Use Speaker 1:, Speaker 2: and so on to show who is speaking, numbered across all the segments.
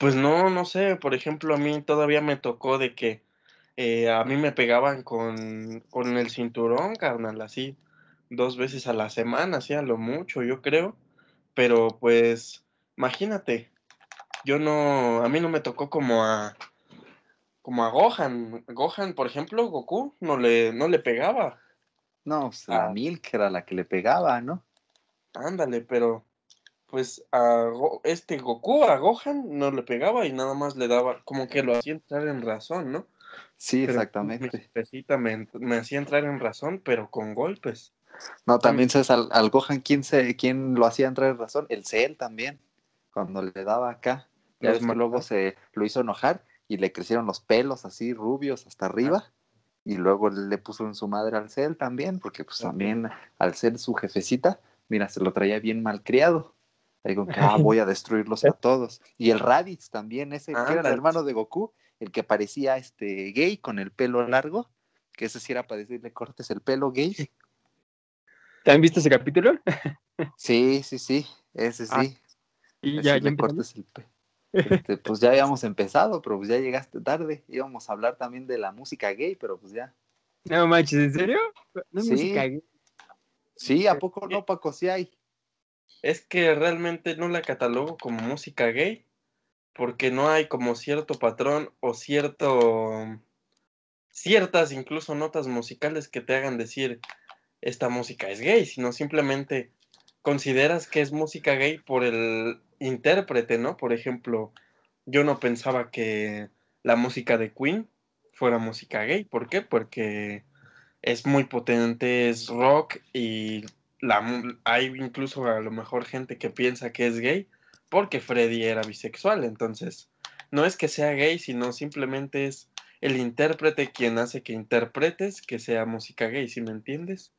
Speaker 1: Pues no, no sé, por ejemplo, a mí todavía me tocó de que, eh, a mí me pegaban con con el cinturón, carnal, así 2 veces a la semana, así a lo mucho, yo creo, pero, pues, imagínate, yo no a mí no me tocó como a como a Gohan. Gohan, por ejemplo, Goku no le no le pegaba.
Speaker 2: No, pues la
Speaker 1: Ah.
Speaker 2: Milk era la que le pegaba, ¿no?
Speaker 1: Ándale, pero, pues, a Go este Goku, a Gohan no le pegaba y nada más le daba como que lo hacía entrar en razón, ¿no?
Speaker 2: Sí,
Speaker 1: Pero
Speaker 2: exactamente.
Speaker 1: me me hacía entrar en razón, pero con golpes.
Speaker 2: No,
Speaker 1: Tam
Speaker 2: también sabes al, al Gohan, ¿quién, se, ¿quién lo hacía entrar en razón? El Cell también, cuando le daba acá. Ya ves que luego se lo hizo enojar y le crecieron los pelos así rubios hasta arriba. Y luego le puso en su madre al Cell también, porque pues también al ser su jefecita, mira, se lo traía bien malcriado. Ahí con que, ah, voy a destruirlos a todos. Y el Raditz también, ese que era el hermano de Goku, el que parecía este gay con el pelo largo, que ese sí era para decirle cortes el pelo gay.
Speaker 3: ¿Te han visto ese capítulo?
Speaker 2: Sí, sí, sí, ese
Speaker 3: Ah,
Speaker 2: sí.
Speaker 3: Y
Speaker 2: Ese
Speaker 3: ya,
Speaker 2: le
Speaker 3: ya
Speaker 2: cortes el pe- Este, pues ya habíamos empezado, pero pues ya llegaste tarde. Íbamos a hablar también de la música gay, pero pues ya.
Speaker 3: No manches, ¿en serio? No
Speaker 2: Sí.
Speaker 3: música gay.
Speaker 2: Sí, ¿a poco no, Paco? Sí hay.
Speaker 1: Es que realmente no la catalogo como música gay, porque no hay como cierto patrón o cierto ciertas incluso notas musicales que te hagan decir esta música es gay, sino simplemente consideras que es música gay por el intérprete, ¿no? Por ejemplo, yo no pensaba que la música de Queen fuera música gay, ¿por qué? Porque es muy potente, es rock y la hay incluso a lo mejor gente que piensa que es gay porque Freddie era bisexual, entonces, no es que sea gay, sino simplemente es el intérprete quien hace que interpretes que sea música gay, ¿sí me entiendes?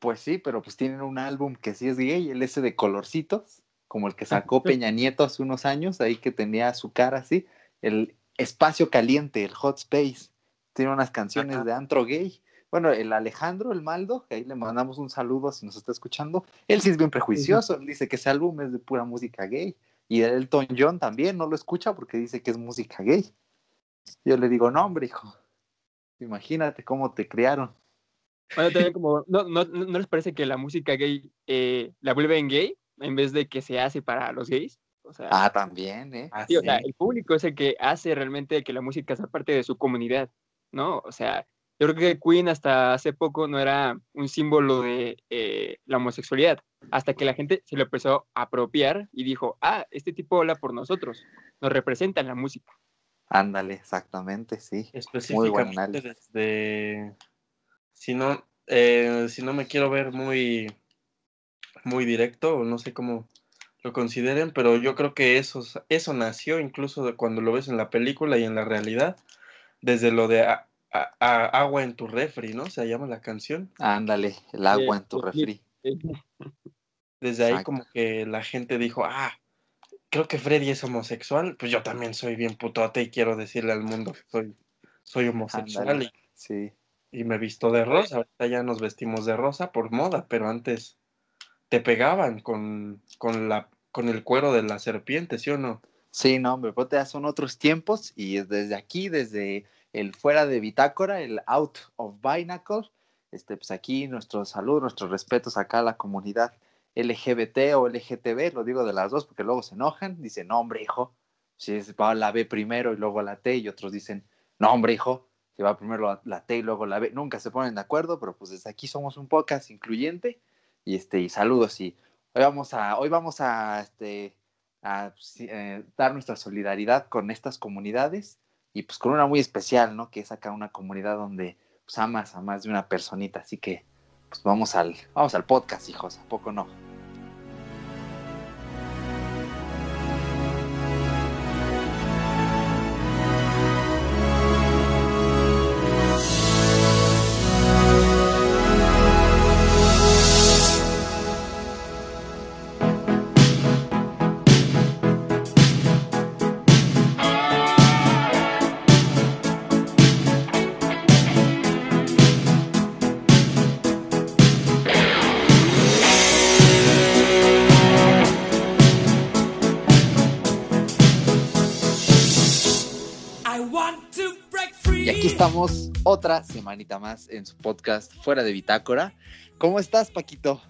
Speaker 2: Pues sí, pero pues tienen un álbum que sí es gay, el ese de colorcitos, como el que sacó Peña Nieto hace unos años, ahí que tenía su cara así, el Espacio Caliente, el Hot Space, tiene unas canciones
Speaker 1: Ajá.
Speaker 2: de antro gay. Bueno, el Alejandro, el Maldo, que ahí le mandamos un saludo si nos está escuchando, él sí es bien prejuicioso, él dice que ese álbum es de pura música gay. Y Elton John también no lo escucha porque dice que es música gay. Yo le digo, no, hombre, hijo, imagínate cómo te criaron.
Speaker 3: Bueno, también como, ¿no, no, no no les parece que la música gay eh, la vuelven gay en vez de que se hace para los gays? O sea,
Speaker 2: Ah, también, ¿eh?
Speaker 3: sí, o sea,
Speaker 1: Así.
Speaker 3: el público es el que hace realmente que la música sea parte de su comunidad, ¿no? O sea, yo creo que Queen hasta hace poco no era un símbolo de eh, la homosexualidad, hasta que la gente se lo empezó a apropiar y dijo, ah, este tipo habla por nosotros, nos representa en la música.
Speaker 2: Ándale, exactamente, sí. buen
Speaker 1: Específicamente
Speaker 2: análisis.
Speaker 1: desde si no, eh, si no me quiero ver muy muy directo, o no sé cómo lo consideren, pero yo creo que eso eso nació incluso de cuando lo ves en la película y en la realidad, desde lo de a agua en tu refri, ¿no? Se llama la canción.
Speaker 2: Ándale, el agua
Speaker 3: Eh,
Speaker 2: en tu
Speaker 3: de
Speaker 2: refri.
Speaker 3: Eh,
Speaker 1: Desde ahí
Speaker 2: Exacto.
Speaker 1: como que la gente dijo: "Ah, creo que Freddy es homosexual, pues yo también soy bien putote y quiero decirle al mundo que soy soy homosexual
Speaker 2: Ándale,
Speaker 1: y
Speaker 2: sí.
Speaker 1: y me visto de rosa". Ahorita ya nos vestimos de rosa por moda, pero antes te pegaban con con la con el cuero de la serpiente, ¿sí o no?
Speaker 2: Sí, no, hombre, pues ya son otros tiempos y es desde aquí, desde el fuera de bitácora, el out of binacle, este, pues aquí nuestro salud, nuestros respetos acá a la comunidad LGBT o LGTB, lo digo de las dos porque luego se enojan, dicen, no, hombre, hijo, si es, va la B primero y luego la T, y otros dicen, no, hombre, hijo, si va primero la, T y luego la B, nunca se ponen de acuerdo, pero pues desde aquí somos un podcast incluyente y este, y saludos y hoy vamos a, hoy vamos a, este, a eh, dar nuestra solidaridad con estas comunidades y pues con una muy especial, ¿no? Que es acá una comunidad donde pues amas a más de una personita, así que pues vamos al, vamos al podcast, hijos, ¿a poco no? Otra semanita más en su podcast Fuera de Bitácora. ¿Cómo estás, Paquito?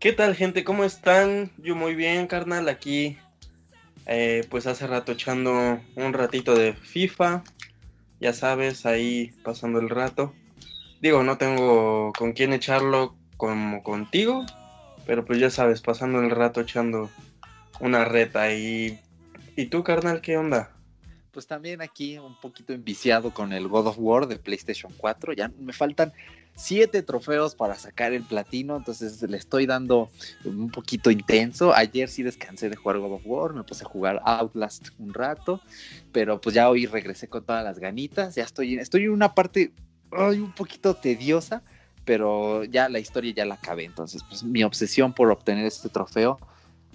Speaker 1: ¿Qué tal, gente? ¿Cómo están? Yo muy bien, carnal. Aquí, eh, pues hace rato echando un ratito de FIFA. Ya sabes, ahí pasando el rato. Digo, no tengo con quién echarlo como contigo, pero pues ya sabes, pasando el rato echando una reta. ¿Y, ¿y tú, carnal, qué onda?
Speaker 2: Pues también aquí un poquito enviciado con el God of War de PlayStation 4. Ya me faltan siete trofeos para sacar el platino, entonces le estoy dando un poquito intenso. Ayer sí descansé de jugar God of War, me puse a jugar Outlast un rato, pero pues ya hoy regresé con todas las ganitas. Ya estoy, estoy en una parte un poquito tediosa, pero ya la historia ya la acabé. Entonces, pues mi obsesión por obtener este trofeo,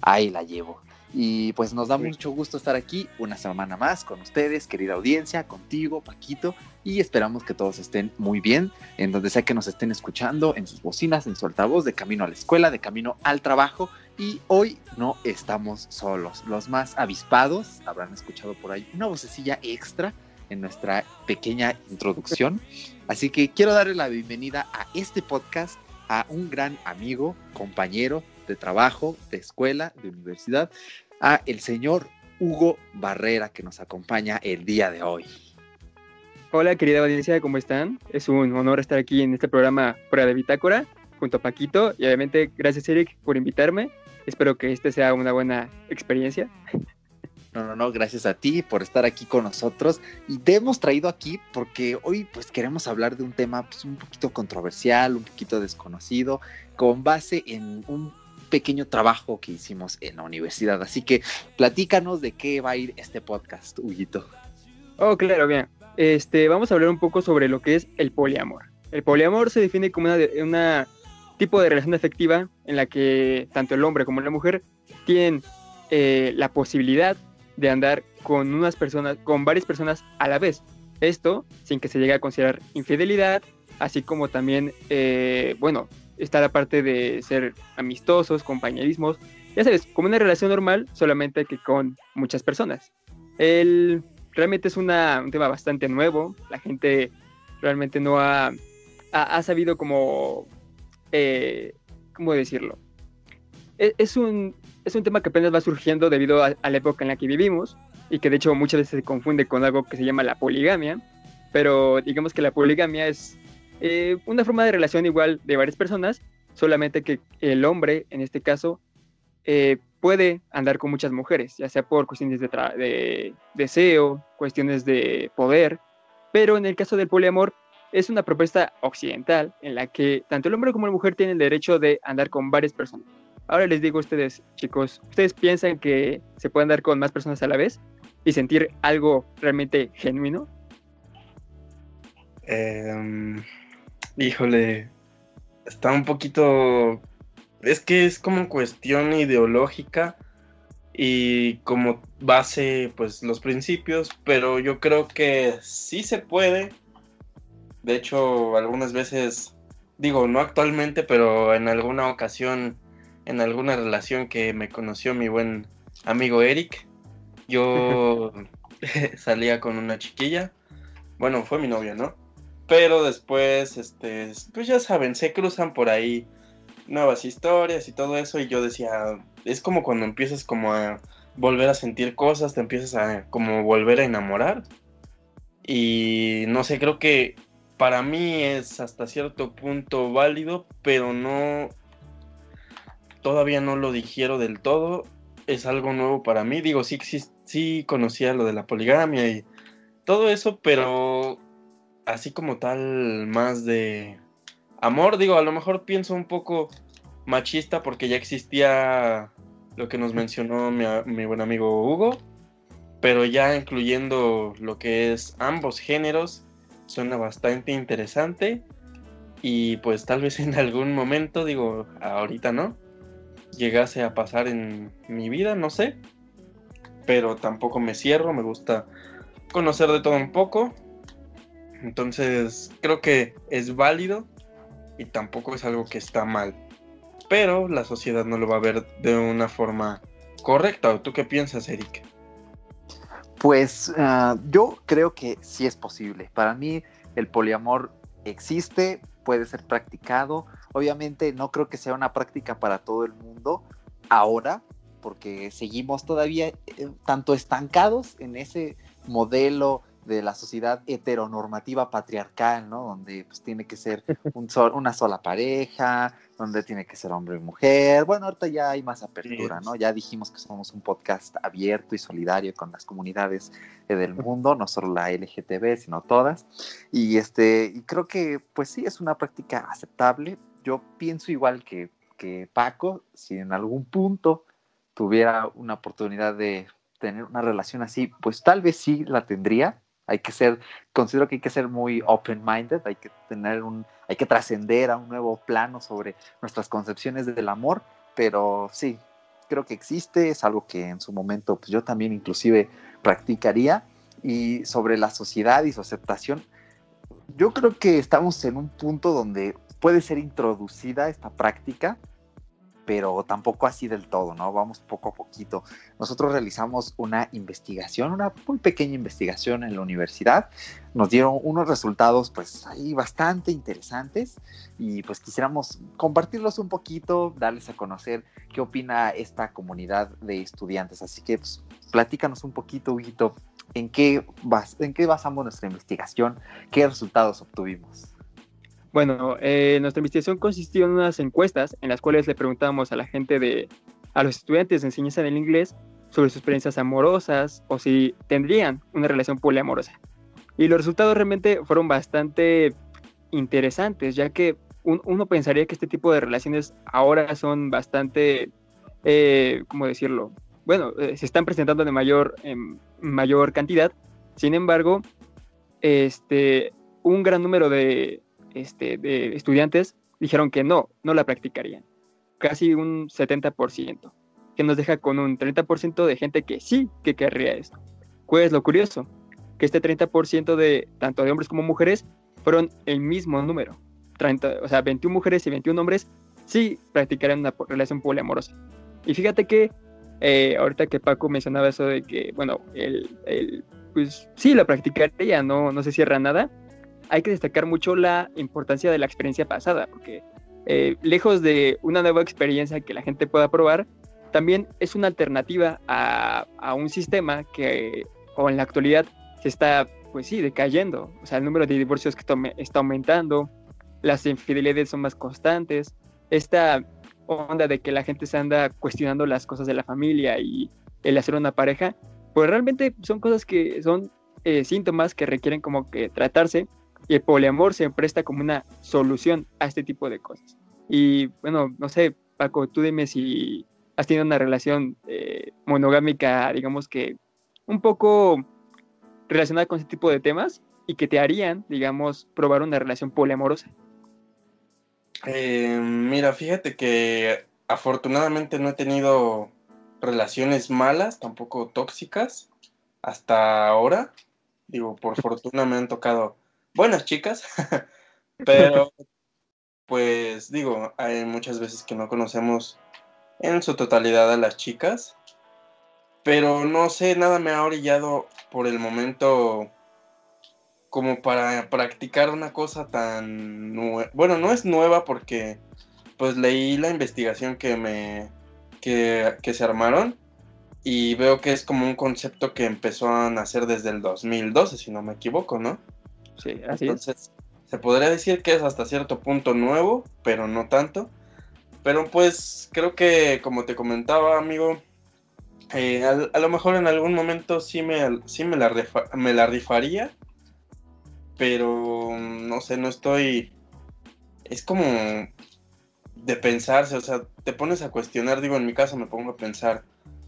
Speaker 2: ahí la llevo. Y pues nos da mucho gusto estar aquí una semana más con ustedes, querida audiencia, contigo, Paquito, y esperamos que todos estén muy bien, en donde sea que nos estén escuchando, en sus bocinas, en su altavoz, de camino a la escuela, de camino al trabajo. Y hoy no estamos solos. Los más avispados habrán escuchado por ahí una vocecilla extra en nuestra pequeña introducción. Así que quiero darle la bienvenida a este podcast a un gran amigo, compañero de trabajo, de escuela, de universidad, a el señor Hugo Barrera que nos acompaña el día de hoy.
Speaker 3: Hola querida audiencia, ¿cómo están? Es un honor estar aquí en este programa Fuera de Bitácora junto a Paquito y obviamente gracias Eric por invitarme. Espero que este sea una buena experiencia.
Speaker 2: No, no, no, gracias a ti por estar aquí con nosotros. Y te hemos traído aquí porque hoy pues queremos hablar de un tema pues, un poquito controversial, un poquito desconocido, con base en un pequeño trabajo que hicimos en la universidad. Así que platícanos de qué va a ir este podcast, Huguito.
Speaker 3: Oh, claro, bien. Este, vamos a hablar un poco sobre lo que es el poliamor. El poliamor se define como una, tipo de relación afectiva en la que tanto el hombre como la mujer tienen eh, la posibilidad de andar con unas personas, con varias personas a la vez. Esto sin que se llegue a considerar infidelidad, así como también, eh, bueno, está la parte de ser amistosos, compañerismos, ya sabes, como una relación normal, solamente que con muchas personas. El, realmente es una, un tema bastante nuevo, la gente realmente no ha, ha, sabido como, eh, ¿cómo decirlo? E, es, un, es un tema que apenas va surgiendo debido a, la época en la que vivimos y que de hecho muchas veces se confunde con algo que se llama la poligamia, pero digamos que la poligamia es eh, una forma de relación igual de varias personas, solamente que el hombre, en este caso, eh, puede andar con muchas mujeres, ya sea por cuestiones de, de, deseo, cuestiones de poder, pero en el caso del poliamor es una propuesta occidental en la que tanto el hombre como la mujer tienen el derecho de andar con varias personas. Ahora les digo a ustedes, chicos, ¿ustedes piensan que se puede andar con más personas a la vez y sentir algo realmente genuino?
Speaker 1: Eh, Híjole, está un poquito... Es que es como cuestión ideológica y como base, pues los principios, pero yo creo que sí se puede. De hecho, algunas veces, digo, no actualmente, pero en alguna ocasión, en alguna relación que me conoció mi buen amigo Eric, yo salía con una chiquilla. Bueno, fue mi novia, ¿no? Pero después, este, pues ya saben, se cruzan por ahí nuevas historias y todo eso. Y yo decía, es como cuando empiezas como a volver a sentir cosas, te empiezas a como volver a enamorar. Y no sé, creo que para mí es hasta cierto punto válido, pero no, todavía no lo digiero del todo. Es algo nuevo para mí. Digo, sí, sí, sí conocía lo de la poligamia y todo eso, pero así como tal más de amor, digo, a lo mejor pienso un poco machista porque ya existía lo que nos mencionó mi, buen amigo Hugo, pero ya incluyendo lo que es ambos géneros, suena bastante interesante y pues tal vez en algún momento, digo, ahorita no, llegase a pasar en mi vida, no sé, pero tampoco me cierro, me gusta conocer de todo un poco entonces, creo que es válido y tampoco es algo que está mal. Pero la sociedad no lo va a ver de una forma correcta. ¿O tú qué piensas, Eric?
Speaker 2: Pues ah, yo creo que sí es posible. Para mí el poliamor existe, puede ser practicado. Obviamente no creo que sea una práctica para todo el mundo ahora, porque seguimos todavía eh, tanto estancados en ese modelo de la sociedad heteronormativa patriarcal, ¿no? Donde pues tiene que ser una sola pareja, donde tiene que ser hombre y mujer. Bueno, ahorita ya hay más apertura, ¿no? Ya dijimos que somos un podcast abierto y solidario con las comunidades eh, del mundo, no solo la LGTB, sino todas. Y este, y creo que pues sí es una práctica aceptable. Yo pienso igual que, que Paco, si en algún punto tuviera una oportunidad de tener una relación así, pues tal vez sí la tendría, hay que ser, considero que hay que ser muy open-minded, hay que tener un, hay que trascender a un nuevo plano sobre nuestras concepciones del amor, pero sí, creo que existe, es algo que en su momento pues yo también inclusive practicaría. Y sobre la sociedad y su aceptación, yo creo que estamos en un punto donde puede ser introducida esta práctica, pero tampoco así del todo, ¿no? Vamos poco a poquito. Nosotros realizamos una investigación, una muy pequeña investigación en la universidad. Nos dieron unos resultados, pues, ahí bastante interesantes y pues quisiéramos compartirlos un poquito, darles a conocer qué opina esta comunidad de estudiantes. Así que, pues, platícanos un poquito, Huguito, ¿en qué, en qué basamos nuestra investigación? ¿Qué resultados obtuvimos?
Speaker 3: Bueno, eh, nuestra investigación consistió en unas encuestas en las cuales le preguntábamos a la gente de, a los estudiantes de enseñanza del inglés sobre sus experiencias amorosas o si tendrían una relación poliamorosa. Y los resultados realmente fueron bastante interesantes, ya que uno pensaría que este tipo de relaciones ahora son bastante, eh, ¿cómo decirlo? Bueno, eh, se están presentando de mayor, en mayor cantidad. Sin embargo, este, un gran número de, este, de estudiantes dijeron que no, no la practicarían. Casi un 70%, que nos deja con un 30% de gente que sí que querría esto. ¿Cuál es lo curioso? Que este 30% de tanto de hombres como mujeres fueron el mismo número. 30, o sea, 21 mujeres y 21 hombres sí practicarían una relación poliamorosa. Y fíjate que eh, ahorita que Paco mencionaba eso de que, bueno, el, el, pues sí, la practicaría, no, no se cierra nada hay que destacar mucho la importancia de la experiencia pasada, porque eh, lejos de una nueva experiencia que la gente pueda probar, también es una alternativa a, un sistema que o en la actualidad se está, pues sí, decayendo. O sea, el número de divorcios que está aumentando, las infidelidades son más constantes, esta onda de que la gente se anda cuestionando las cosas de la familia y el hacer una pareja, pues realmente son cosas que son eh, síntomas que requieren como que tratarse y el poliamor se presta como una solución a este tipo de cosas. Y bueno, no sé, Paco, tú dime si has tenido una relación eh, monogámica, digamos que un poco relacionada con este tipo de temas y que te harían, digamos, probar una relación poliamorosa.
Speaker 1: Eh, mira, fíjate que afortunadamente no he tenido relaciones malas, tampoco tóxicas, hasta ahora. Digo, por fortuna me han tocado buenas chicas, pero pues digo, hay muchas veces que no conocemos en su totalidad a las chicas, pero no sé, nada me ha orillado por el momento como para practicar una cosa tan. Bueno, no es nueva porque pues leí la investigación que me que, que se armaron y veo que es como un concepto que empezó a nacer desde el 2012, si no me equivoco, ¿no?
Speaker 3: Sí,
Speaker 1: Entonces, se podría decir que es hasta cierto punto nuevo, pero no tanto. Pero pues creo que, como te comentaba, amigo, eh, a, lo mejor en algún momento sí me, sí me, la, me la rifaría, pero no sé, no estoy... Es como de pensarse, o sea, te pones a cuestionar, digo, en mi caso me pongo a pensar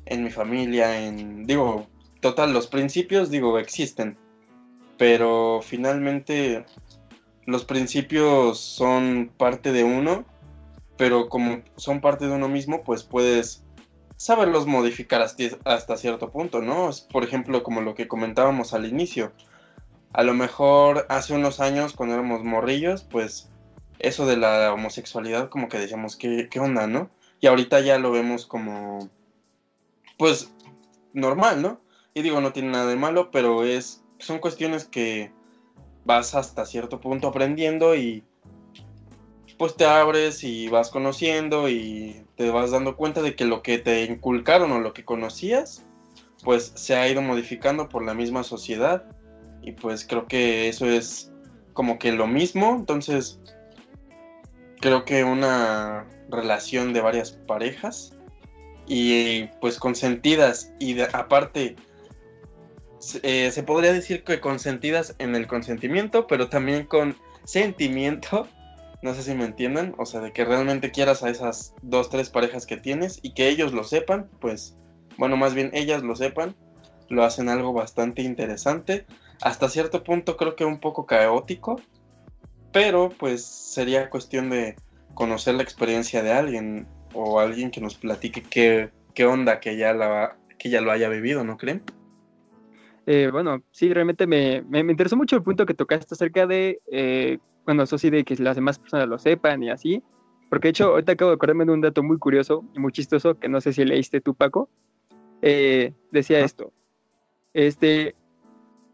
Speaker 1: en mi familia, en, digo, total, los principios, digo, existen, pero finalmente los principios son parte de uno, pero como son parte de uno mismo, pues puedes saberlos modificar hasta, cierto punto, ¿no? Por ejemplo, como lo que comentábamos al inicio. A lo mejor hace unos años, cuando éramos morrillos, pues eso de la homosexualidad como que decíamos, ¿qué, qué onda, no? Y ahorita ya lo vemos como, pues, normal, ¿no? Y digo, no tiene nada de malo, pero es, son cuestiones que vas hasta cierto punto aprendiendo y pues te abres y vas conociendo y te vas dando cuenta de que lo que te inculcaron o lo que conocías, pues se ha ido modificando por la misma sociedad. Y pues creo que eso es como que lo mismo, entonces creo que una relación de varias parejas y pues consentidas. Y aparte eh, se podría decir que consentidas en el consentimiento, pero también con sentimiento no sé si me entiendan, o sea, de que realmente quieras a esas dos, tres parejas que tienes y que ellos lo sepan, pues, bueno, más bien ellas lo sepan, lo hacen algo bastante interesante, hasta cierto punto creo que un poco caótico, pero pues sería cuestión de conocer la experiencia de alguien o alguien que nos platique qué, qué onda que ya, la, que ya lo haya vivido, ¿no creen?
Speaker 3: Eh, bueno, sí, realmente me, me, interesó mucho el punto que tocaste acerca de eh, bueno, eso sí, de que las demás personas lo sepan y así. Porque de hecho, ahorita acabo de acordarme de un dato muy curioso y muy chistoso que no sé si leíste tú, Paco. Eh, decía esto. Este,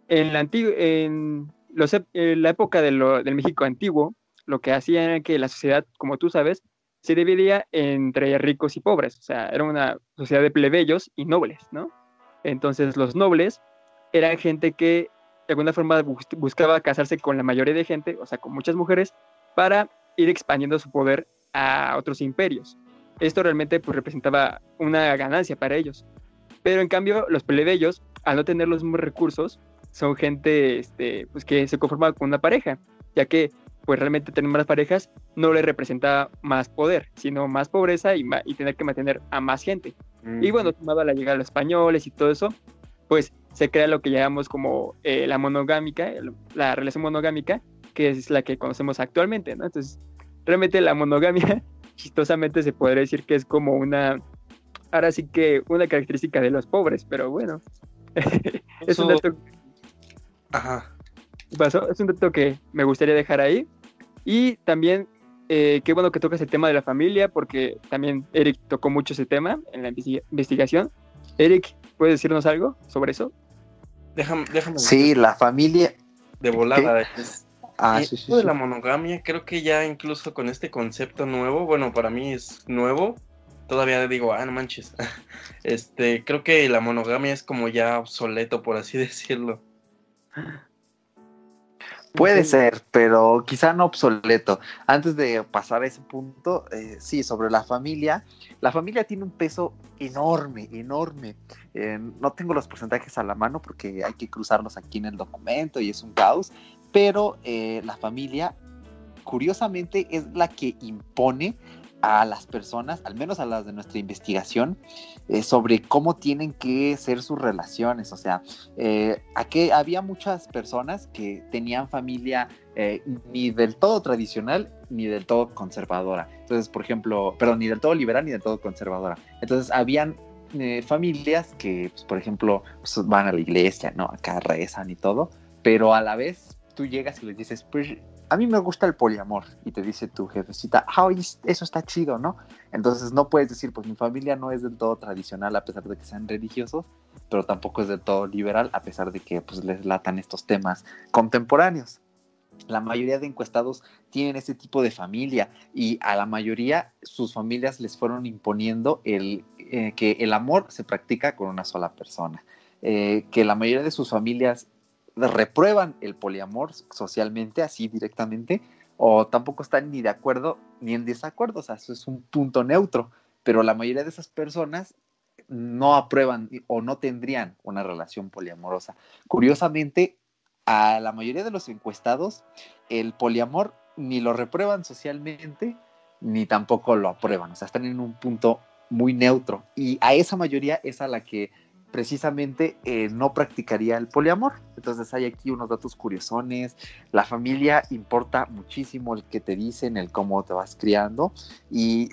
Speaker 3: en la, en, los, en la época de del México antiguo, lo que hacían era que la sociedad, como tú sabes, se dividía entre ricos y pobres. O sea, era una sociedad de plebeyos y nobles, ¿no? Entonces, los nobles eran gente que de alguna forma buscaba casarse con la mayoría de gente, o sea, con muchas mujeres, para ir expandiendo su poder a otros imperios. Esto realmente pues, representaba una ganancia para ellos. Pero en cambio, los plebeyos, al no tener los mismos recursos, son gente este, pues, que se conforma con una pareja, ya que pues realmente tener más parejas no le representa más poder, sino más pobreza y, y tener que mantener a más gente. Y bueno, tomaba la llegada de los españoles y todo eso, pues se crea lo que llamamos como eh, la monogámica, la relación monogámica, que es la que conocemos actualmente, ¿no? Entonces, realmente la monogamia, chistosamente se podría decir que es como una, ahora sí que una característica de los pobres, pero bueno, es un dato... Ajá. Pasó, es un dato que me gustaría dejar ahí. Y también, eh, qué bueno que tocas el tema de la familia, porque también Eric tocó mucho ese tema en la investigación. Eric, ¿puedes decirnos algo sobre eso?
Speaker 1: Déjame, déjame.
Speaker 2: Sí, la familia.
Speaker 1: De volada. ah, sí, sí, de la monogamia, creo que ya incluso con este concepto nuevo, bueno, para mí es nuevo. Todavía digo, ah, no manches. Este, creo que la monogamia es como ya obsoleto, por así decirlo.
Speaker 2: Puede ser, pero quizá no obsoleto. Antes de pasar a ese punto, eh, sí, sobre la familia. La familia tiene un peso enorme, enorme. Eh, no tengo los porcentajes a la mano porque hay que cruzarlos aquí en el documento y es un caos, pero eh, la familia, curiosamente, es la que impone a las personas, al menos a las de nuestra investigación, eh, sobre cómo tienen que ser sus relaciones. O sea, eh, aquí había muchas personas que tenían familia eh, ni del todo tradicional ni del todo conservadora. Entonces, por ejemplo, perdón, ni del todo liberal ni del todo conservadora. Entonces, habían familias que, pues, por ejemplo, pues, van a la iglesia, ¿no? Acá rezan y todo, pero a la vez tú llegas y les dices, pues a mí me gusta el poliamor y te dice tu jefecita, ah, eso está chido, ¿no? Entonces no puedes decir, pues mi familia no es del todo tradicional a pesar de que sean religiosos, pero tampoco es del todo liberal a pesar de que pues les latan estos temas contemporáneos. La mayoría de encuestados tienen este tipo de familia y a la mayoría sus familias les fueron imponiendo el, eh, que el amor se practica con una sola persona. Eh, que la mayoría de sus familias reprueban el poliamor socialmente, así directamente, o tampoco están ni de acuerdo ni en desacuerdo, o sea, eso es un punto neutro, pero la mayoría de esas personas no aprueban o no tendrían una relación poliamorosa. Curiosamente, a la mayoría de los encuestados, el poliamor ni lo reprueban socialmente, ni tampoco lo aprueban, o sea, están en un punto muy neutro, y a esa mayoría es a la que precisamente eh, no practicaría el poliamor. Entonces hay aquí unos datos curiosones. La familia importa muchísimo el que te dicen, el cómo te vas criando. Y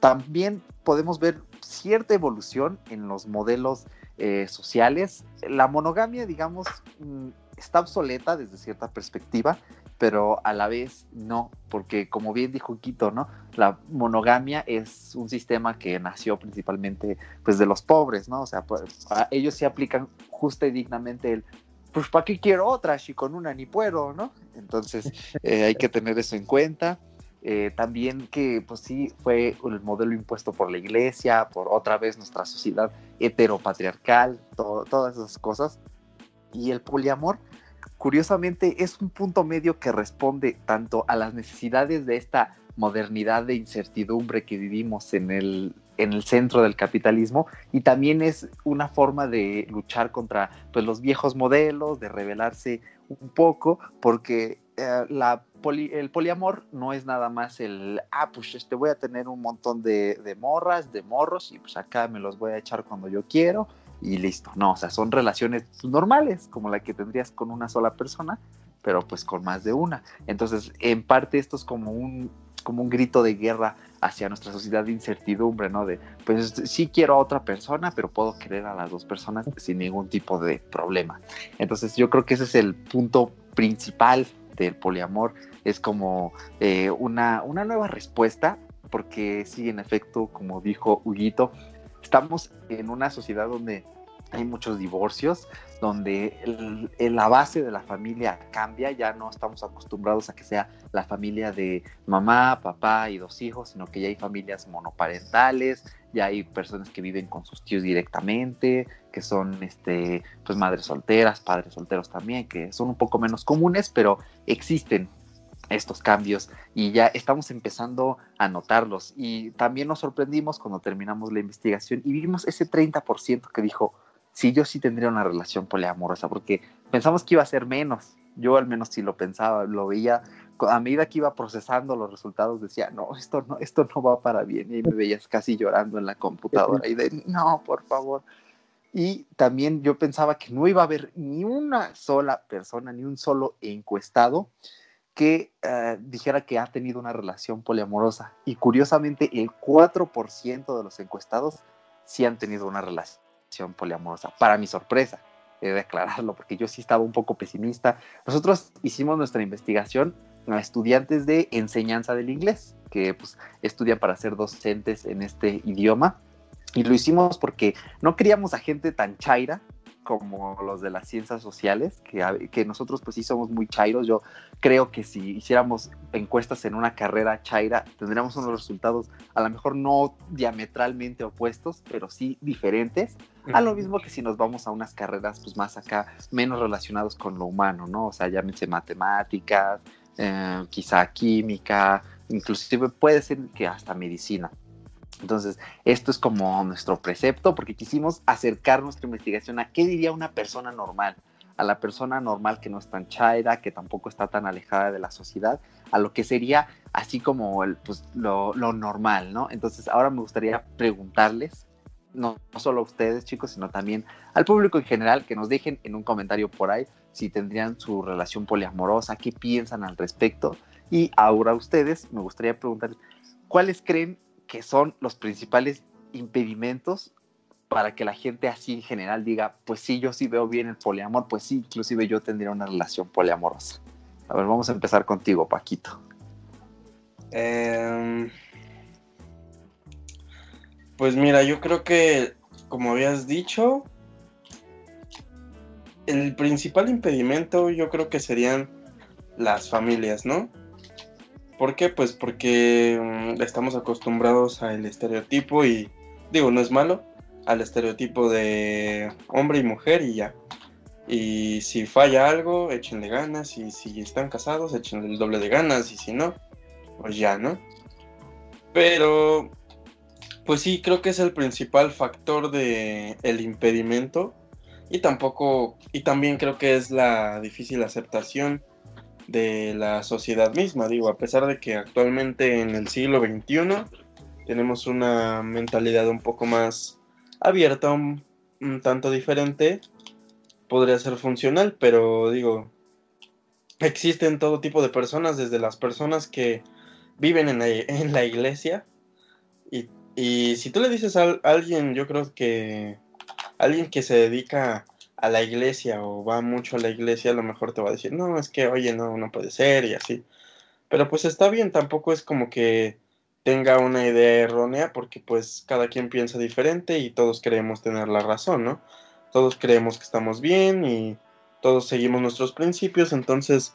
Speaker 2: también podemos ver cierta evolución en los modelos eh, sociales. La monogamia, digamos, mm, está obsoleta desde cierta perspectiva, pero a la vez no, porque como bien dijo Quito, ¿no? La monogamia es un sistema que nació principalmente pues de los pobres, ¿no? O sea, pues, ellos se aplican justa y dignamente el pues ¿para qué quiero otra si con una ni puedo, ¿no? Entonces eh, hay que tener eso en cuenta. Eh, también que pues sí fue el modelo impuesto por la iglesia, por otra vez nuestra sociedad heteropatriarcal, todas esas cosas. Y el poliamor, curiosamente, es un punto medio que responde tanto a las necesidades de esta modernidad de incertidumbre que vivimos en el, en el centro del capitalismo y también es una forma de luchar contra pues, los viejos modelos, de rebelarse un poco, porque eh, el poliamor no es nada más el, ah, pues este voy a tener un montón de, de, morras, de morros y pues acá me los voy a echar cuando yo quiero y listo. No, o sea, son relaciones normales como la que tendrías con una sola persona, pero pues con más de una. Entonces, en parte esto es como un, como un grito de guerra hacia nuestra sociedad de incertidumbre, ¿no? De, pues sí quiero a otra persona, pero puedo querer a las dos personas sin ningún tipo de problema. Entonces yo creo que ese es el punto principal del poliamor, es como eh, una, una nueva respuesta, porque sí, en efecto, como dijo Huguito, estamos en una sociedad donde hay muchos divorcios, donde la base de la familia cambia, ya no estamos acostumbrados a que sea la familia de mamá, papá y dos hijos, sino que ya hay familias monoparentales, ya hay personas que viven con sus tíos directamente, que son este, pues madres solteras, padres solteros también, que son un poco menos comunes, pero existen estos cambios y ya estamos empezando a notarlos. Y también nos sorprendimos cuando terminamos la investigación y vimos ese 30% que dijo, sí, yo sí tendría una relación poliamorosa, porque pensamos que iba a ser menos. Yo al menos sí lo pensaba, lo veía, a medida que iba procesando los resultados decía, no, esto no, esto no va para bien. Y me veías casi llorando en la computadora y de, no, por favor. Y también yo pensaba que no iba a haber ni una sola persona, ni un solo encuestado que eh, dijera que ha tenido una relación poliamorosa. Y curiosamente, el 4% de los encuestados sí han tenido una relación poliamorosa, para mi sorpresa, he de aclararlo, porque yo sí estaba un poco pesimista. Nosotros hicimos nuestra investigación a estudiantes de enseñanza del inglés, que pues, estudian para ser docentes en este idioma, y lo hicimos porque no queríamos a gente tan chaira como los de las ciencias sociales, que, que, nosotros pues sí somos muy chairos. Yo creo que si hiciéramos encuestas en una carrera chaira, tendríamos unos resultados a lo mejor no diametralmente opuestos, pero sí diferentes. A lo mismo que si nos vamos a unas carreras pues más acá, menos relacionados con lo humano, ¿no? O sea, llámense matemáticas, eh, quizá química, inclusive puede ser que hasta medicina. Entonces, esto es como nuestro precepto, porque quisimos acercar nuestra investigación a qué diría una persona normal, a la persona normal que no es tan chaira, que tampoco está tan alejada de la sociedad, a lo que sería así como el, pues, lo, normal, ¿no? Entonces, ahora me gustaría preguntarles, no, solo a ustedes, chicos, sino también al público en general, que nos dejen en un comentario por ahí si tendrían su relación poliamorosa, qué piensan al respecto. Y ahora a ustedes, me gustaría preguntarles, ¿cuáles creen que son los principales impedimentos para que la gente así en general diga, pues sí, yo sí veo bien el poliamor, pues sí, inclusive yo tendría una relación poliamorosa. A ver, vamos a empezar contigo, Paquito.
Speaker 1: Em, pues mira, yo creo que, como habías dicho, el principal impedimento yo creo que serían las familias, ¿no? ¿Por qué? Pues porque mm, estamos acostumbrados al estereotipo y digo, no es malo, al estereotipo de hombre y mujer y ya. Y si falla algo, échenle ganas y si están casados, échenle el doble de ganas y si no, pues ya, ¿no? Pero, pues sí, creo que es el principal factor de el impedimento y tampoco, y también creo que es la difícil aceptación de la sociedad misma. Digo, a pesar de que actualmente en el siglo XXI tenemos una mentalidad un poco más abierta, un, tanto diferente, podría ser funcional, pero digo, existen todo tipo de personas, desde las personas que viven en la, iglesia, y, y, si tú le dices a alguien, yo creo que alguien que se dedica a la iglesia o va mucho a la iglesia, a lo mejor te va a decir, no, es que, oye, no, no puede ser y así. Pero pues está bien, tampoco es como que tenga una idea errónea porque pues cada quien piensa diferente y todos creemos tener la razón, ¿no? Todos creemos que estamos bien y todos seguimos nuestros principios, entonces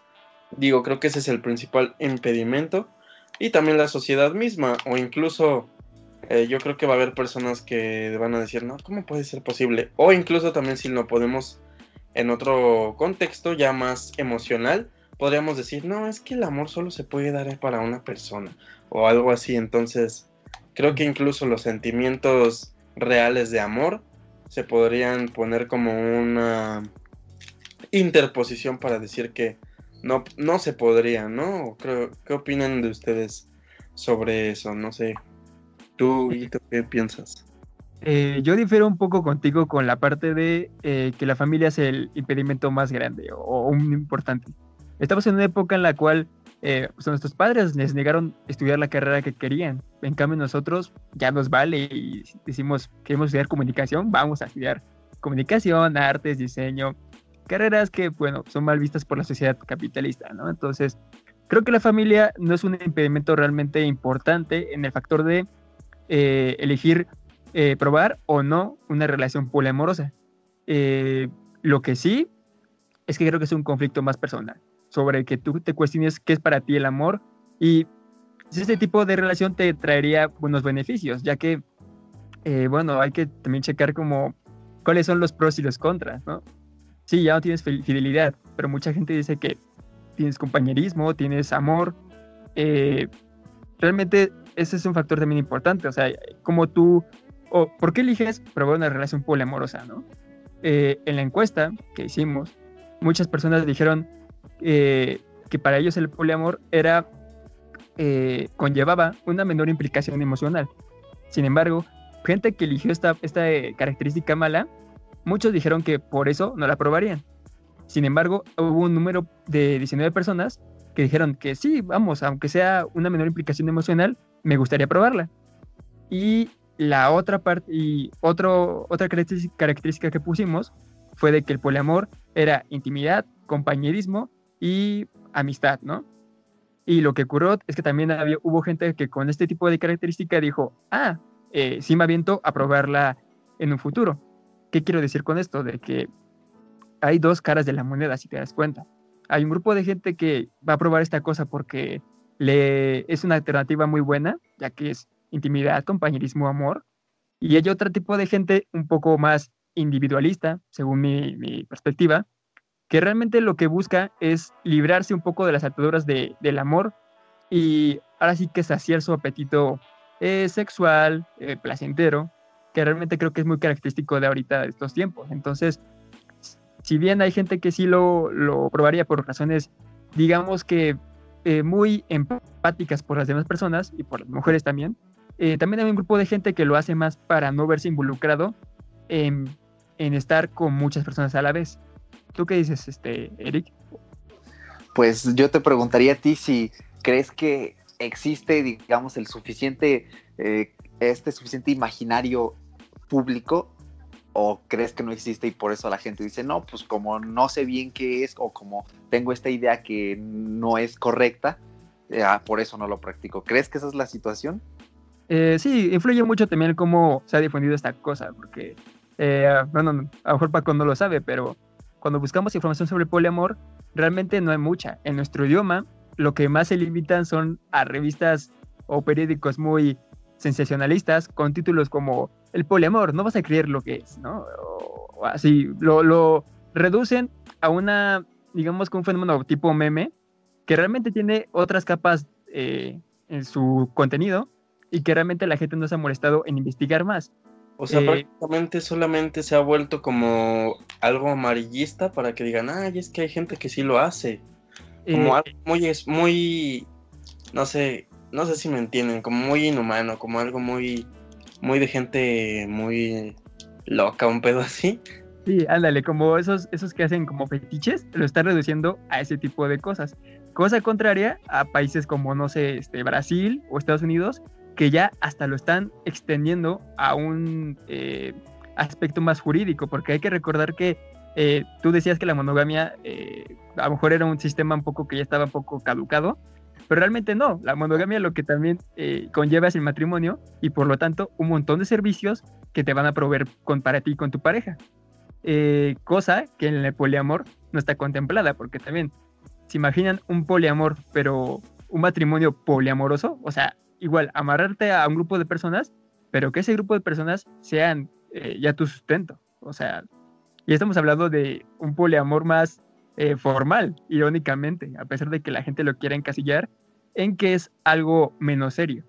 Speaker 1: digo, creo que ese es el principal impedimento y también la sociedad misma o incluso eh, yo creo que va a haber personas que van a decir, no, ¿cómo puede ser posible? O incluso también si lo podemos en otro contexto ya más emocional, podríamos decir, no, es que el amor solo se puede dar para una persona o algo así. Entonces, creo que incluso los sentimientos reales de amor se podrían poner como una interposición para decir que no, no se podría, ¿no? ¿Qué opinan de ustedes sobre eso? No sé. ¿Tú, qué piensas?
Speaker 3: Eh, yo difiero un poco contigo con la parte de eh, que la familia es el impedimento más grande o, un importante. Estamos en una época en la cual eh, pues, nuestros padres les negaron estudiar la carrera que querían. En cambio nosotros ya nos vale y decimos queremos estudiar comunicación, vamos a estudiar comunicación, artes, diseño, carreras que, bueno, son mal vistas por la sociedad capitalista, ¿no? Entonces, creo que la familia no es un impedimento realmente importante en el factor de eh, elegir eh, probar o no una relación poliamorosa. Eh, lo que sí es que creo que es un conflicto más personal, sobre que tú te cuestiones qué es para ti el amor y si este tipo de relación te traería buenos beneficios, ya que, bueno, hay que también checar como cuáles son los pros y los contras, ¿no? Sí, ya no tienes fidelidad, pero mucha gente dice que tienes compañerismo, tienes amor. realmente ese es un factor también importante, o sea, como tú, o ¿por qué eliges probar una relación poliamorosa, no? Eh, en la encuesta que hicimos, muchas personas dijeron eh, que para ellos el poliamor era, eh, conllevaba una menor implicación emocional. Sin embargo, gente que eligió esta, esta característica mala, muchos dijeron que por eso no la probarían. Sin embargo, hubo un número de 19 personas que dijeron que sí, vamos, aunque sea una menor implicación emocional, me gustaría probarla. Y la otra parte, y otro, otra característica que pusimos fue de que el poliamor era intimidad, compañerismo y amistad, ¿no? Y lo que ocurrió es que también había, hubo gente que con este tipo de característica dijo, ah, eh, sí me aviento a probarla en un futuro. ¿Qué quiero decir con esto? De que hay dos caras de la moneda, si te das cuenta. Hay un grupo de gente que va a probar esta cosa porque le, es una alternativa muy buena, ya que es intimidad, compañerismo, amor. Y hay otro tipo de gente un poco más individualista, según mi, perspectiva, que realmente lo que busca es librarse un poco de las ataduras de, del amor y ahora sí que saciar su apetito eh, sexual, eh, placentero, que realmente creo que es muy característico de ahorita, de estos tiempos. Entonces, si bien hay gente que sí lo, lo probaría por razones, digamos que eh, muy empáticas por las demás personas y por las mujeres también. Eh, también hay un grupo de gente que lo hace más para no verse involucrado en, estar con muchas personas a la vez. ¿Tú qué dices, este, Eric?
Speaker 2: Pues yo te preguntaría a ti si crees que existe, digamos, el suficiente, eh, este suficiente imaginario público o crees que no existe y por eso la gente dice, no, pues como no sé bien qué es o como tengo esta idea que no es correcta, eh, ah, por eso no lo practico. ¿Crees que esa es la situación?
Speaker 3: Eh, sí, influye mucho también cómo se ha difundido esta cosa, porque, eh, bueno, a lo mejor Paco no lo sabe, pero cuando buscamos información sobre poliamor, realmente no hay mucha. En nuestro idioma, lo que más se limitan son a revistas o periódicos muy sensacionalistas con títulos como el poliamor, no vas a creer lo que es, ¿no? O, así, lo, reducen a una, digamos que un fenómeno tipo meme, que realmente tiene otras capas eh, en su contenido y que realmente la gente no se ha molestado en investigar más.
Speaker 1: O sea, eh, prácticamente solamente se ha vuelto como algo amarillista para que digan, ay, es que hay gente que sí lo hace. Como eh, algo muy, muy, no sé, no sé si me entienden, como muy inhumano, como algo muy muy de gente muy loca, un pedo así.
Speaker 3: Sí, ándale, como esos, esos que hacen como fetiches, lo están reduciendo a ese tipo de cosas. Cosa contraria a países como, no sé, este, Brasil o Estados Unidos, que ya hasta lo están extendiendo a un eh, aspecto más jurídico, porque hay que recordar que eh, tú decías que la monogamia eh, a lo mejor era un sistema un poco que ya estaba un poco caducado, pero realmente no. La monogamia lo que también eh, conlleva es el matrimonio y por lo tanto un montón de servicios que te van a proveer con, para ti y con tu pareja. cosa que en el poliamor no está contemplada, porque también se imaginan un poliamor, pero un matrimonio poliamoroso, o sea, igual amarrarte a un grupo de personas, pero que ese grupo de personas sean ya tu sustento. O sea, y estamos hablando de un poliamor más eh, formal, irónicamente, a pesar de que la gente lo quiera encasillar en que es algo menos serio.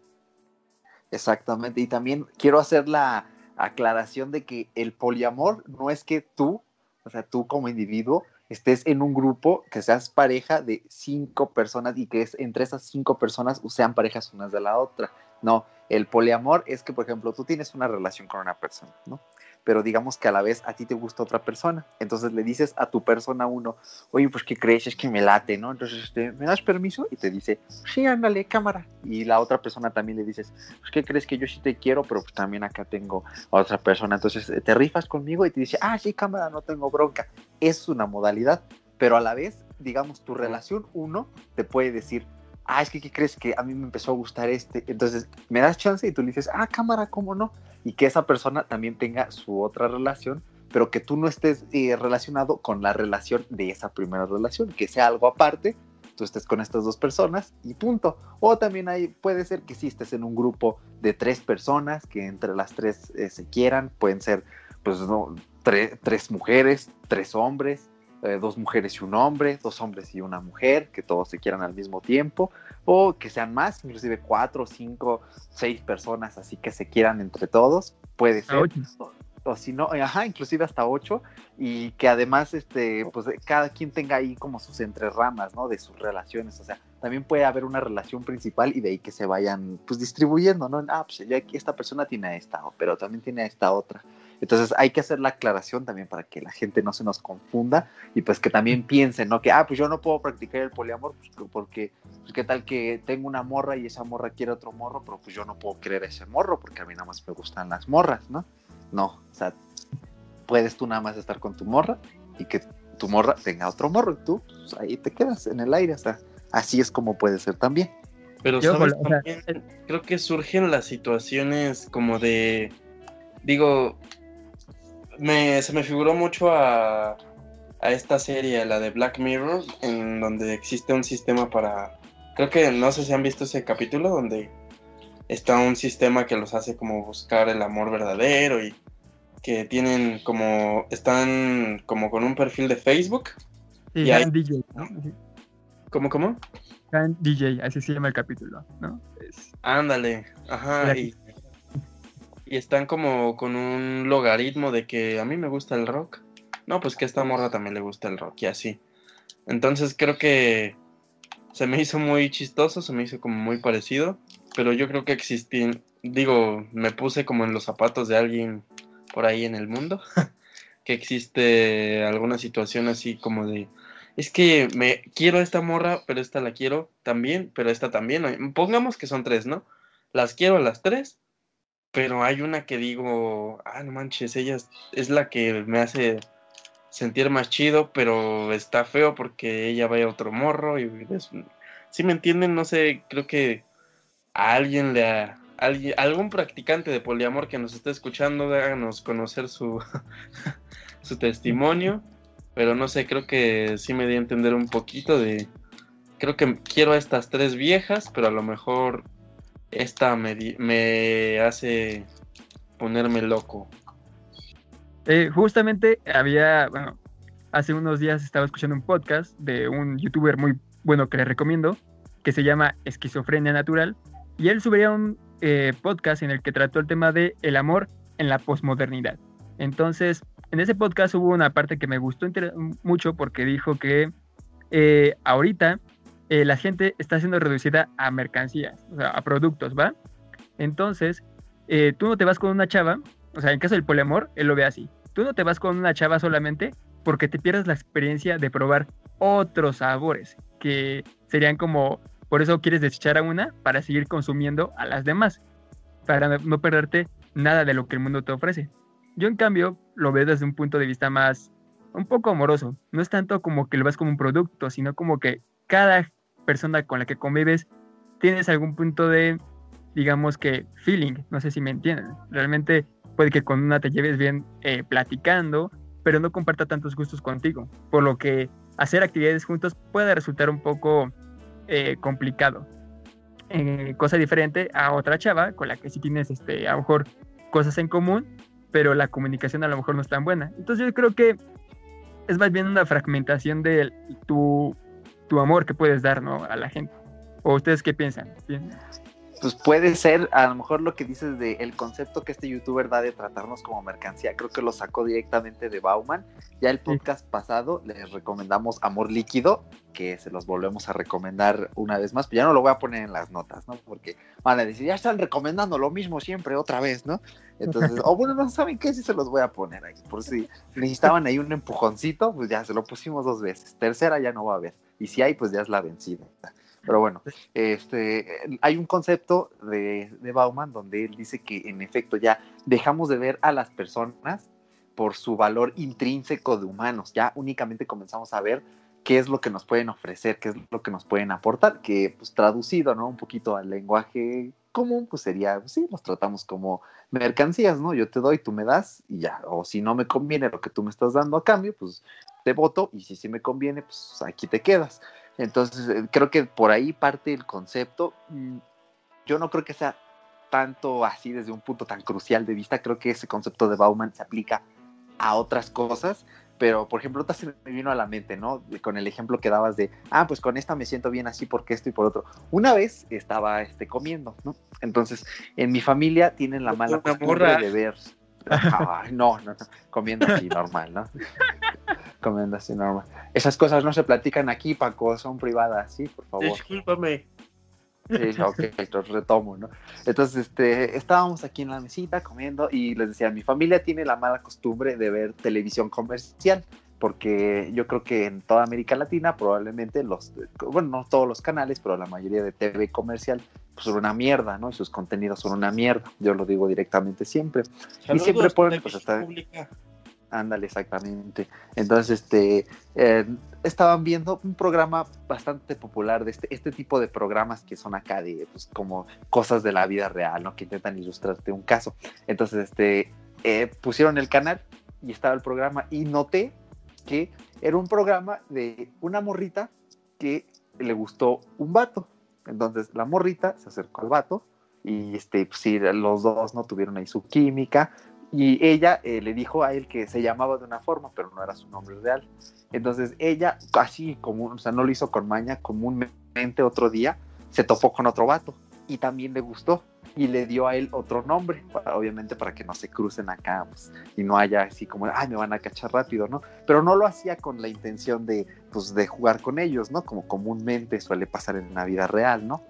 Speaker 2: Exactamente, y también quiero hacer la aclaración de que el poliamor no es que tú, o sea, tú como individuo, estés en un grupo que seas pareja de cinco personas y que es, entre esas cinco personas sean parejas unas de la otra. No, el poliamor es que, por ejemplo, tú tienes una relación con una persona, ¿no? Pero digamos que a la vez a ti te gusta otra persona. Entonces le dices a tu persona uno, oye, pues ¿qué crees? Es que me late, ¿no? Entonces, este, ¿me das permiso? Y te dice, sí, ándale, cámara. Y la otra persona también le dices, pues ¿qué crees? Que yo sí te quiero, pero pues también acá tengo a otra persona. Entonces te rifas conmigo y te dice, ah, sí, cámara, no tengo bronca. Es una modalidad, pero a la vez, digamos, tu relación uno te puede decir, ah, es que ¿qué crees? Que a mí me empezó a gustar este. Entonces me das chance y tú le dices, ah, cámara, ¿cómo no? Y que esa persona también tenga su otra relación, pero que tú no estés eh, relacionado con la relación de esa primera relación, que sea algo aparte, tú estés con estas dos personas y punto. O también hay, puede ser que sí estés en un grupo de tres personas, que entre las tres eh, se quieran, pueden ser pues no, tres mujeres, tres hombres, eh, dos mujeres y un hombre, dos hombres y una mujer, que todos se quieran al mismo tiempo, o que sean más, inclusive cuatro, cinco, seis personas, así que se quieran entre todos, puede ser. O, si no, ajá, inclusive hasta ocho, y que además, este, pues cada quien tenga ahí como sus entreramas, ¿no? De sus relaciones, o sea, también puede haber una relación principal y de ahí que se vayan, pues distribuyendo, ¿no? Ah, pues ya aquí esta persona tiene a esta, pero también tiene a esta otra. Entonces hay que hacer la aclaración también para que la gente no se nos confunda y pues que también piensen, ¿no? Que, ah, pues yo no puedo practicar el poliamor pues, porque, pues qué tal que tengo una morra y esa morra quiere otro morro, pero pues yo no puedo querer ese morro porque a mí nada más me gustan las morras, ¿no? No, o sea, puedes tú nada más estar con tu morra y que tu morra tenga otro morro y tú pues, ahí te quedas en el aire, o sea, así es como puede ser también.
Speaker 1: Pero ¿sabes? también, creo que surgen las situaciones como de, digo, se me figuró mucho a, a esta serie, la de Black Mirror, en donde existe un sistema para... Creo que no sé si han visto ese capítulo donde está un sistema que los hace como buscar el amor verdadero y que tienen como están como con un perfil de Facebook.
Speaker 3: y hay, DJ,
Speaker 1: ¿Cómo, cómo?
Speaker 3: DJ, así se llama el capítulo, ¿no?
Speaker 1: Ándale, ajá y están como con un logaritmo de que a mí me gusta el rock. No, pues que a esta morra también le gusta el rock y así. Entonces creo que se me hizo muy chistoso, se me hizo como muy parecido, pero yo creo que existí, digo, me puse como en los zapatos de alguien por ahí en el mundo, que existe alguna situación así como de, es que me quiero esta morra, pero esta la quiero también, pero esta también. Pongamos que son tres, ¿no? Las quiero a las tres, pero hay una que digo, ah, no manches, ella es, la que me hace sentir más chido, pero está feo porque ella va a otro morro y si me entienden, no sé, creo que a alguien le a, algún practicante de poliamor que nos esté escuchando, háganos conocer su, su testimonio, pero no sé, creo que sí me di a entender un poquito de, creo que quiero a estas tres viejas, pero a lo mejor esta me, hace ponerme loco.
Speaker 3: Eh, justamente había, bueno, hace unos días estaba escuchando un podcast de un youtuber muy bueno que les recomiendo, que se llama Esquizofrenia Natural, y él subiría un eh, podcast en el que trató el tema de el amor en la posmodernidad. Entonces, en ese podcast hubo una parte que me gustó mucho porque dijo que eh, ahorita eh, la gente está siendo reducida a mercancías, a productos, ¿va? Entonces, eh, tú no te vas con una chava, o sea, en caso del poliamor, él lo ve así. Tú no te vas con una chava solamente porque te pierdes la experiencia de probar otros sabores, que serían como, por eso quieres desechar a una para seguir consumiendo a las demás, para no perderte nada de lo que el mundo te ofrece. Yo, en cambio, lo veo desde un punto de vista más un poco amoroso. No es tanto como que lo ves como un producto, sino como que cada persona con la que convives tienes algún punto de, digamos que, feeling. No sé si me entienden. Realmente puede que con una te lleves bien eh, platicando, pero no comparta tantos gustos contigo. Por lo que hacer actividades juntos puede resultar un poco eh, complicado. Eh, cosa diferente a otra chava con la que sí tienes este, a lo mejor cosas en común, pero la comunicación a lo mejor no es tan buena. Entonces yo creo que es más bien una fragmentación de tu, tu amor que puedes dar ¿no? a la gente. ¿O ustedes qué piensan?
Speaker 2: pues puede ser a lo mejor lo que dices de el concepto que este youtuber da de tratarnos como mercancía, creo que lo sacó directamente de Bauman. Ya el podcast pasado les recomendamos Amor Líquido, que se los volvemos a recomendar una vez más, pero ya no lo voy a poner en las notas, ¿no? Porque van a decir, ya están recomendando lo mismo siempre otra vez, ¿no? Entonces, o bueno, no saben qué, si se los voy a poner ahí, por si necesitaban ahí un empujoncito, pues ya se lo pusimos dos veces. Tercera ya no va a haber. Y si hay, pues ya es la vencida. Pero bueno, este, hay un concepto de, de Bauman donde él dice que en efecto ya dejamos de ver a las personas por su valor intrínseco de humanos, ya únicamente comenzamos a ver qué es lo que nos pueden ofrecer, qué es lo que nos pueden aportar, que pues traducido, ¿no? Un poquito al lenguaje común, pues sería, pues, sí, nos tratamos como mercancías, ¿no? Yo te doy, tú me das y ya, o si no me conviene lo que tú me estás dando a cambio, pues te voto y si sí me conviene, pues aquí te quedas. Entonces, eh, creo que por ahí parte el concepto. Mm, yo no creo que sea tanto así desde un punto tan crucial de vista. Creo que ese concepto de Bauman se aplica a otras cosas. Pero, por ejemplo, se me vino a la mente, ¿no? Con el ejemplo que dabas de, ah, pues con esta me siento bien así porque esto y por otro. Una vez estaba este, comiendo, ¿no? Entonces, en mi familia tienen la mala costumbre de ver. no, no, no, comiendo así normal, ¿no? Así normal. Esas cosas no se platican aquí, Paco, son privadas, ¿sí? Por favor.
Speaker 1: Discúlpame.
Speaker 2: Sí, ok, lo retomo, ¿no? Entonces, este, estábamos aquí en la mesita comiendo y les decía, mi familia tiene la mala costumbre de ver televisión comercial, porque yo creo que en toda América Latina probablemente los, bueno, no todos los canales, pero la mayoría de TV comercial pues, son una mierda, ¿no? Y sus contenidos son una mierda, yo lo digo directamente siempre. y siempre ponen, pues, hasta... Ándale, exactamente. Entonces, este, eh, estaban viendo un programa bastante popular de este, este tipo de programas que son acá de, pues, como cosas de la vida real, ¿no? Que intentan ilustrarte un caso. Entonces, este, eh, pusieron el canal y estaba el programa y noté que era un programa de una morrita que le gustó un vato. Entonces, la morrita se acercó al vato y, este, pues, sí, los dos no tuvieron ahí su química, y ella eh, le dijo a él que se llamaba de una forma, pero no era su nombre real. Entonces ella, así como, o sea, no lo hizo con maña, comúnmente otro día se topó con otro vato y también le gustó y le dio a él otro nombre, obviamente para que no se crucen acá pues, y no haya así como, ay, me van a cachar rápido, ¿no? Pero no lo hacía con la intención de, pues, de jugar con ellos, ¿no? Como comúnmente suele pasar en la vida real, ¿no?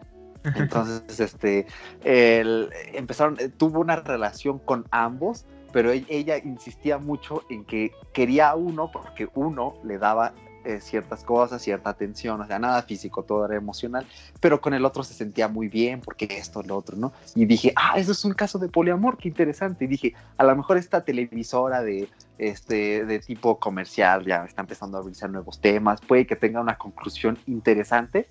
Speaker 2: Entonces, este, él, empezaron, eh, tuvo una relación con ambos, pero e, ella insistía mucho en que quería a uno porque uno le daba eh, ciertas cosas, cierta atención, o sea, nada físico, todo era emocional, pero con el otro se sentía muy bien porque esto, lo otro, ¿no? Y dije, ah, eso es un caso de poliamor, qué interesante. Y dije, a lo mejor esta televisora de, este, de tipo comercial ya está empezando a abrirse nuevos temas, puede que tenga una conclusión interesante,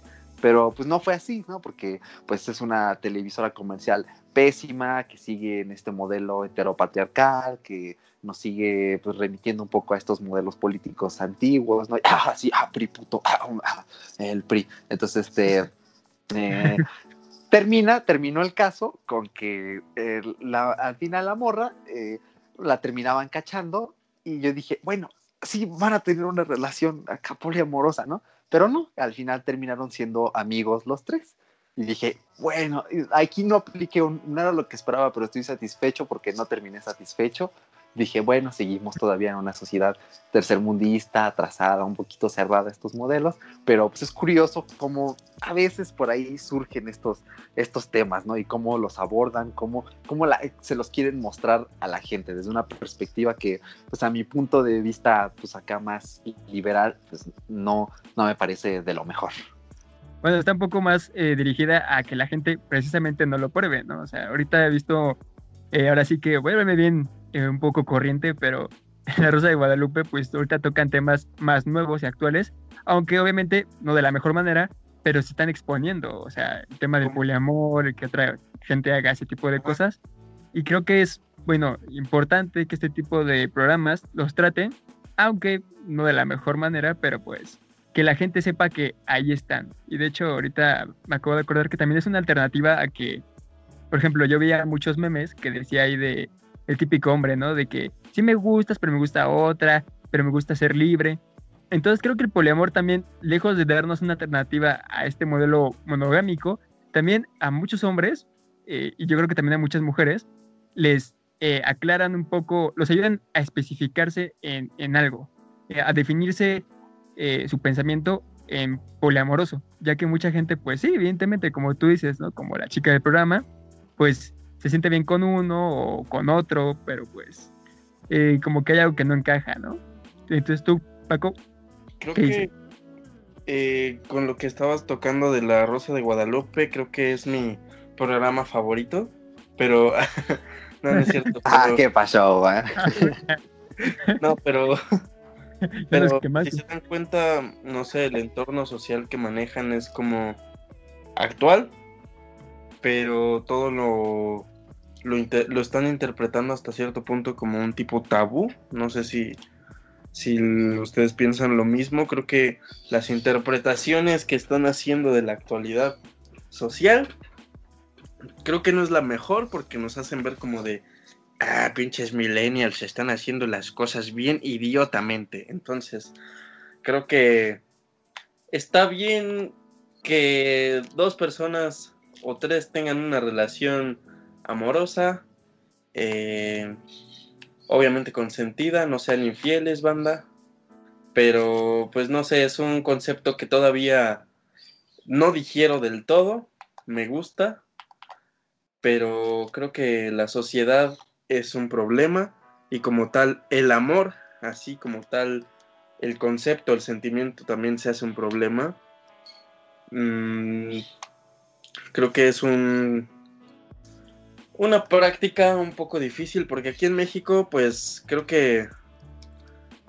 Speaker 2: pero pues no fue así, ¿no? Porque pues es una televisora comercial pésima, que sigue en este modelo heteropatriarcal, que nos sigue pues remitiendo un poco a estos modelos políticos antiguos, ¿no? Ah, sí, ah, PRI, puto, ah, ah el PRI. Entonces, este, eh, termina, terminó el caso con que la, al final la morra eh, la terminaban cachando y yo dije, bueno, sí van a tener una relación acá poliamorosa, ¿no? Pero no, al final terminaron siendo amigos los tres. Y dije, bueno, aquí no apliqué, un, no lo que esperaba, pero estoy satisfecho porque no terminé satisfecho dije, bueno, seguimos todavía en una sociedad tercermundista, atrasada, un poquito cerrada estos modelos, pero pues es curioso cómo a veces por ahí surgen estos, estos temas, ¿no? Y cómo los abordan, cómo, cómo la, se los quieren mostrar a la gente desde una perspectiva que, pues a mi punto de vista, pues acá más liberal, pues no, no me parece de lo mejor.
Speaker 3: Bueno, está un poco más eh, dirigida a que la gente precisamente no lo pruebe, ¿no? O sea, ahorita he visto, eh, ahora sí que, vuélveme bien, eh, un poco corriente, pero La Rosa de Guadalupe, pues ahorita tocan temas más nuevos y actuales, aunque obviamente no de la mejor manera, pero se están exponiendo, o sea, el tema del poliamor, el que otra gente haga ese tipo de cosas. Y creo que es, bueno, importante que este tipo de programas los traten, aunque no de la mejor manera, pero pues que la gente sepa que ahí están. Y de hecho, ahorita me acabo de acordar que también es una alternativa a que, por ejemplo, yo veía muchos memes que decía ahí de el típico hombre, ¿no? De que sí me gustas, pero me gusta otra, pero me gusta ser libre. Entonces creo que el poliamor también, lejos de darnos una alternativa a este modelo monogámico, también a muchos hombres, eh, y yo creo que también a muchas mujeres, les eh, aclaran un poco, los ayudan a especificarse en, algo, eh, a definirse su pensamiento en poliamoroso, ya que mucha gente, pues sí, evidentemente, como tú dices, ¿no? Como la chica del programa, pues se siente bien con uno o con otro, pero pues como que hay algo que no encaja, ¿no? Entonces tú, Paco,
Speaker 1: Creo que eh, con lo que estabas tocando de la Rosa de Guadalupe, creo que es mi programa favorito, pero no, no es cierto.
Speaker 2: ah, ¿qué pasó,
Speaker 1: no, pero, pero si se dan cuenta, no sé, el entorno social que manejan es como actual, pero todo lo, lo, lo están interpretando hasta cierto punto como un tipo tabú, no sé si si ustedes piensan lo mismo, creo que las interpretaciones que están haciendo de la actualidad social, creo que no es la mejor porque nos hacen ver como de, ah, pinches millennials están haciendo las cosas bien idiotamente. Entonces, creo que está bien que dos personas o tres tengan una relación amorosa. Eh, obviamente consentida, no sean infieles, banda. Pero pues no sé, es un concepto que todavía no digiero del todo, me gusta, pero creo que la sociedad es un problema y como tal el amor, así como tal el concepto, el sentimiento también se hace un problema. Mm, creo que es un una práctica un poco difícil porque aquí en México pues creo que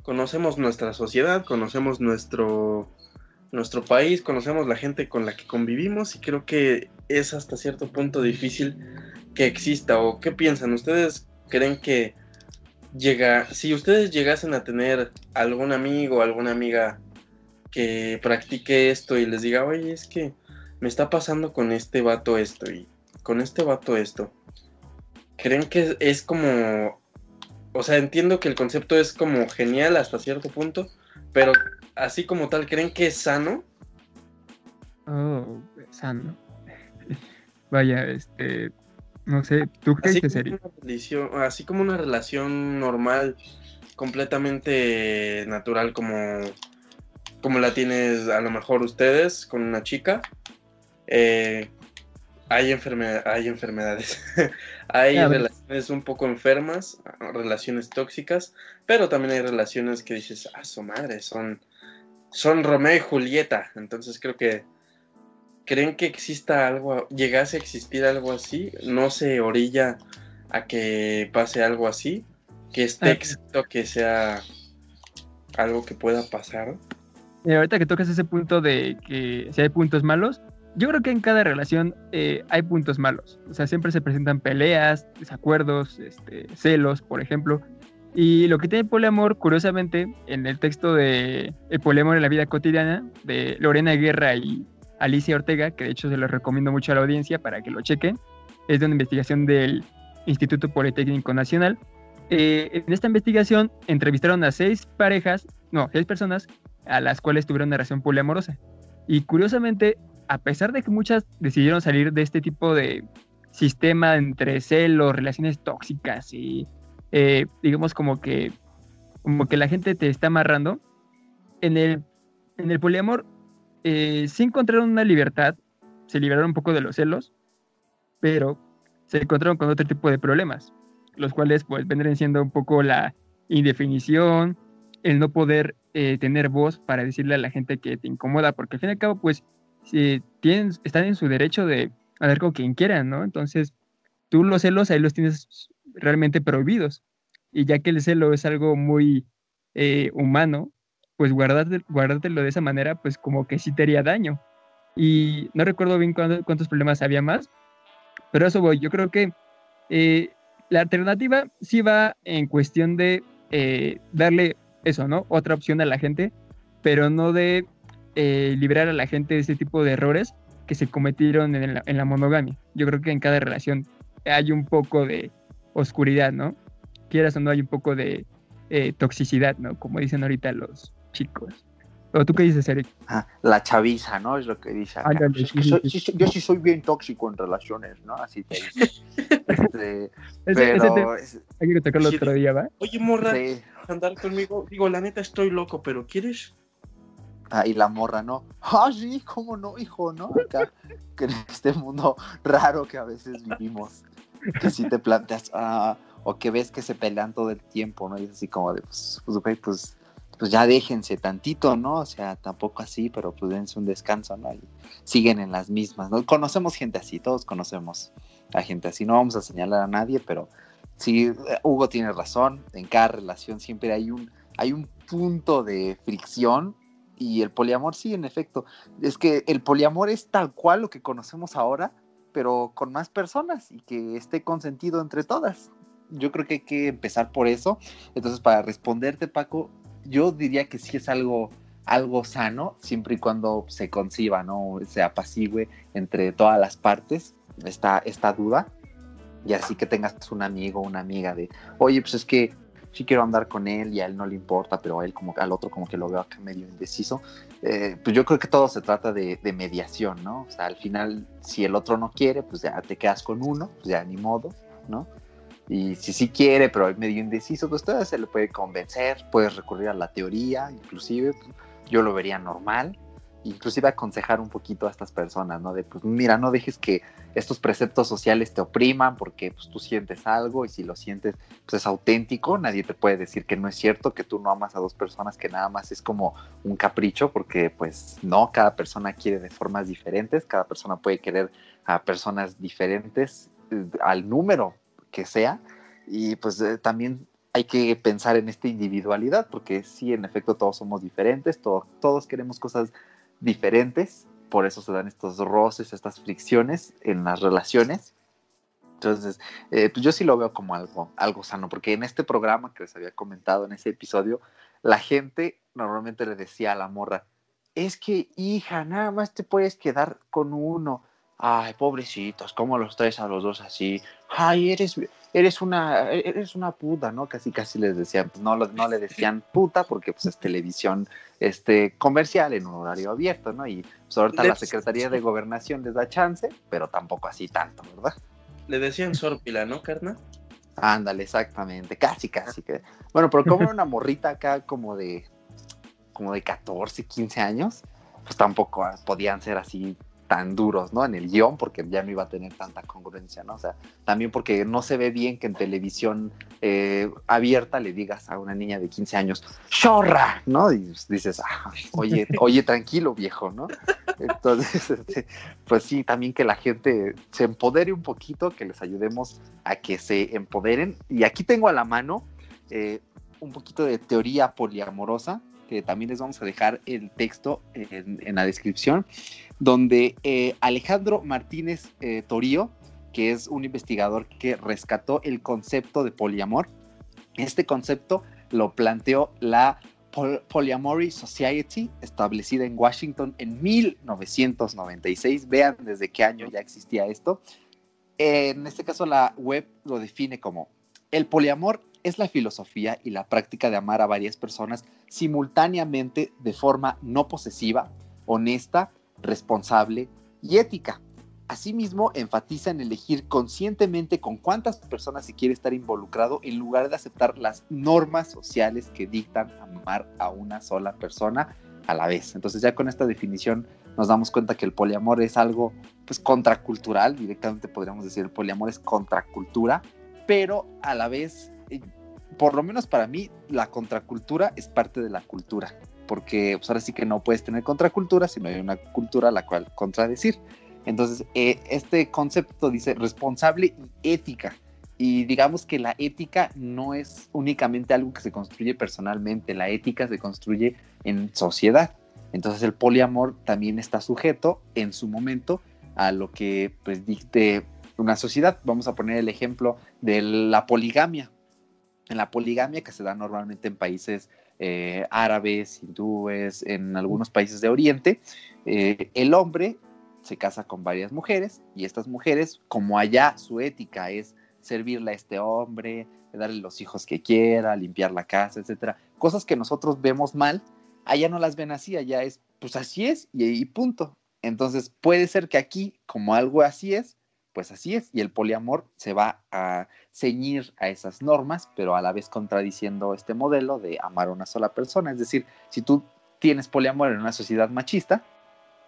Speaker 1: conocemos nuestra sociedad, conocemos nuestro, nuestro país, conocemos la gente con la que convivimos y creo que es hasta cierto punto difícil que exista. O qué piensan ustedes creen que llega si ustedes llegasen a tener algún amigo o alguna amiga que practique esto y les diga oye es que me está pasando con este vato esto y con este vato esto ¿Creen que es como... O sea, entiendo que el concepto es como genial hasta cierto punto, pero así como tal, ¿creen que es sano?
Speaker 3: Oh, sano. Vaya, este... No sé, ¿tú crees que sería?
Speaker 1: así como una relación normal, completamente natural como, como la tienes a lo mejor ustedes con una chica. Eh, hay, hay enfermedades, hay relaciones un poco enfermas, relaciones tóxicas, pero también hay relaciones que dices, ah, su madre, son, son Romeo y Julieta. Entonces creo que creen que exista algo, llegase a existir algo así, no se orilla a que pase algo así, que esté éxito, que sea algo que pueda pasar.
Speaker 3: Y ahorita que tocas ese punto de que si hay puntos malos, yo creo que en cada relación eh, hay puntos malos. O sea, siempre se presentan peleas, desacuerdos, este, celos, por ejemplo. Y lo que tiene el poliamor, curiosamente, en el texto de El poliamor en la vida cotidiana, de Lorena Guerra y Alicia Ortega, que de hecho se lo recomiendo mucho a la audiencia para que lo chequen, es de una investigación del Instituto Politécnico Nacional. Eh, en esta investigación entrevistaron a seis parejas, no, seis personas a las cuales tuvieron una relación poliamorosa. Y curiosamente, a pesar de que muchas decidieron salir de este tipo de sistema entre celos, relaciones tóxicas y eh, digamos como que como que la gente te está amarrando, en el, en el poliamor eh, sí encontraron una libertad, se liberaron un poco de los celos, pero se encontraron con otro tipo de problemas, los cuales pues vendrían siendo un poco la indefinición, el no poder eh, tener voz para decirle a la gente que te incomoda, porque al fin y al cabo pues si tienen, están en su derecho de hablar con quien quieran, ¿no? Entonces, tú los celos ahí los tienes realmente prohibidos. y ya que el celo es algo muy eh, humano, pues guardarte, guardártelo de esa manera, pues como que sí te haría daño. Y no recuerdo bien cuántos problemas había más, pero eso voy. Yo creo que eh, la alternativa sí va en cuestión de eh, darle eso, ¿no? Otra opción a la gente, pero no de eh, liberar a la gente de ese tipo de errores que se cometieron en la, en la, monogamia. Yo creo que en cada relación hay un poco de oscuridad, ¿no? Quieras o no, hay un poco de toxicidad, ¿no? Como dicen ahorita los chicos. ¿O tú qué dices, Eric?
Speaker 2: Ah, la chaviza, ¿no? Es lo que dice. yo sí soy bien tóxico en relaciones, ¿no? Así te dice. este, pero...
Speaker 3: Hay que tocarlo otro día, ¿va?
Speaker 1: Oye, morra, andar conmigo. Digo, la neta estoy loco, pero ¿quieres?
Speaker 2: Ah, y la morra, ¿no? Ah, sí, cómo no, hijo, ¿no? Acá, que en este mundo raro que a veces vivimos, que si te planteas, ah, o que ves que se pelean todo el tiempo, ¿no? Y es así como de, pues, pues, pues pues ya déjense tantito, ¿no? O sea, tampoco así, pero pues dense un descanso, ¿no? Y siguen en las mismas, ¿no? Conocemos gente así, todos conocemos a gente así, no vamos a señalar a nadie, pero sí, Hugo tiene razón, en cada relación siempre hay un, hay un punto de fricción y el poliamor sí, en efecto, es que el poliamor es tal cual lo que conocemos ahora, pero con más personas y que esté consentido entre todas. Yo creo que hay que empezar por eso. Entonces, para responderte, Paco, yo diría que sí es algo, algo sano, siempre y cuando se conciba, ¿no? Se apacigüe entre todas las partes esta, esta duda. Y así que tengas un amigo una amiga de, oye, pues es que sí quiero andar con él y a él no le importa, pero a él como al otro como que lo veo acá medio indeciso. Eh, pues yo creo que todo se trata de, de, mediación, ¿no? O sea, al final, si el otro no quiere, pues ya te quedas con uno, pues ya ni modo, ¿no? Y si sí quiere, pero es medio indeciso, pues todavía se le puede convencer, puedes recurrir a la teoría, inclusive yo lo vería normal, inclusive aconsejar un poquito a estas personas, ¿no? De pues mira, no dejes que estos preceptos sociales te opriman porque pues tú sientes algo y si lo sientes pues es auténtico, nadie te puede decir que no es cierto, que tú no amas a dos personas, que nada más es como un capricho, porque pues no, cada persona quiere de formas diferentes, cada persona puede querer a personas diferentes eh, al número que sea. Y pues eh, también hay que pensar en esta individualidad, porque sí, en efecto, todos somos diferentes, todos queremos cosas diferentes, por eso se dan estos roces, estas fricciones en las relaciones. Entonces, eh, pues yo sí lo veo como algo, algo sano, porque en este programa que les había comentado, en ese episodio, la gente normalmente le decía a la morra, es que hija, nada más te puedes quedar con uno Ay, pobrecitos, ¿cómo los traes a los dos así? Ay, eres, eres, una, eres una puta, ¿no? Casi, casi les decían, pues no, no le decían puta porque pues es televisión este, comercial en un horario abierto, ¿no? Y pues ahorita la Secretaría de Gobernación les da chance, pero tampoco así tanto, ¿verdad?
Speaker 1: Le decían sorpila, ¿no, carna?
Speaker 2: Ándale, exactamente, casi, casi. Que... Bueno, pero como una morrita acá como de, como de 14, 15 años, pues tampoco podían ser así tan duros, ¿no? En el guion, porque ya no iba a tener tanta congruencia, ¿no? O sea, también porque no se ve bien que en televisión eh, abierta le digas a una niña de 15 años, ¡chorra! ¿no? Y dices, ah, oye, oye, tranquilo, viejo, ¿no? Entonces, este, pues sí, también que la gente se empodere un poquito, que les ayudemos a que se empoderen. Y aquí tengo a la mano eh, un poquito de teoría poliamorosa, que también les vamos a dejar el texto en, la descripción donde eh, Alejandro Martínez eh, Torío, que es un investigador que rescató el concepto de poliamor, este concepto lo planteó la Polyamory Society, establecida en Washington en 1996. Vean desde qué año ya existía esto. En este caso, la web lo define como el poliamor es la filosofía y la práctica de amar a varias personas simultáneamente de forma no posesiva, honesta responsable y ética. Asimismo, enfatiza en elegir conscientemente con cuántas personas se quiere estar involucrado en lugar de aceptar las normas sociales que dictan amar a una sola persona a la vez. Entonces ya con esta definición nos damos cuenta que el poliamor es algo pues contracultural, directamente podríamos decir el poliamor es contracultura, pero a la vez, eh, por lo menos para mí, la contracultura es parte de la cultura porque pues, ahora sí que no puedes tener contracultura si no hay una cultura a la cual contradecir. Entonces, eh, este concepto dice responsable y ética. y digamos que la ética no es únicamente algo que se construye personalmente, la ética se construye en sociedad. Entonces el poliamor también está sujeto en su momento a lo que pues dicte una sociedad. Vamos a poner el ejemplo de la poligamia. En la poligamia que se da normalmente en países eh, árabes, hindúes, en algunos países de Oriente, eh, el hombre se casa con varias mujeres y estas mujeres, como allá su ética es servirle a este hombre, darle los hijos que quiera, limpiar la casa, etcétera, cosas que nosotros vemos mal, allá no las ven así, allá es, pues así es y, y punto. Entonces puede ser que aquí, como algo así es, pues así es, y el poliamor se va a ceñir a esas normas, pero a la vez contradiciendo este modelo de amar a una sola persona. Es decir, si tú tienes poliamor en una sociedad machista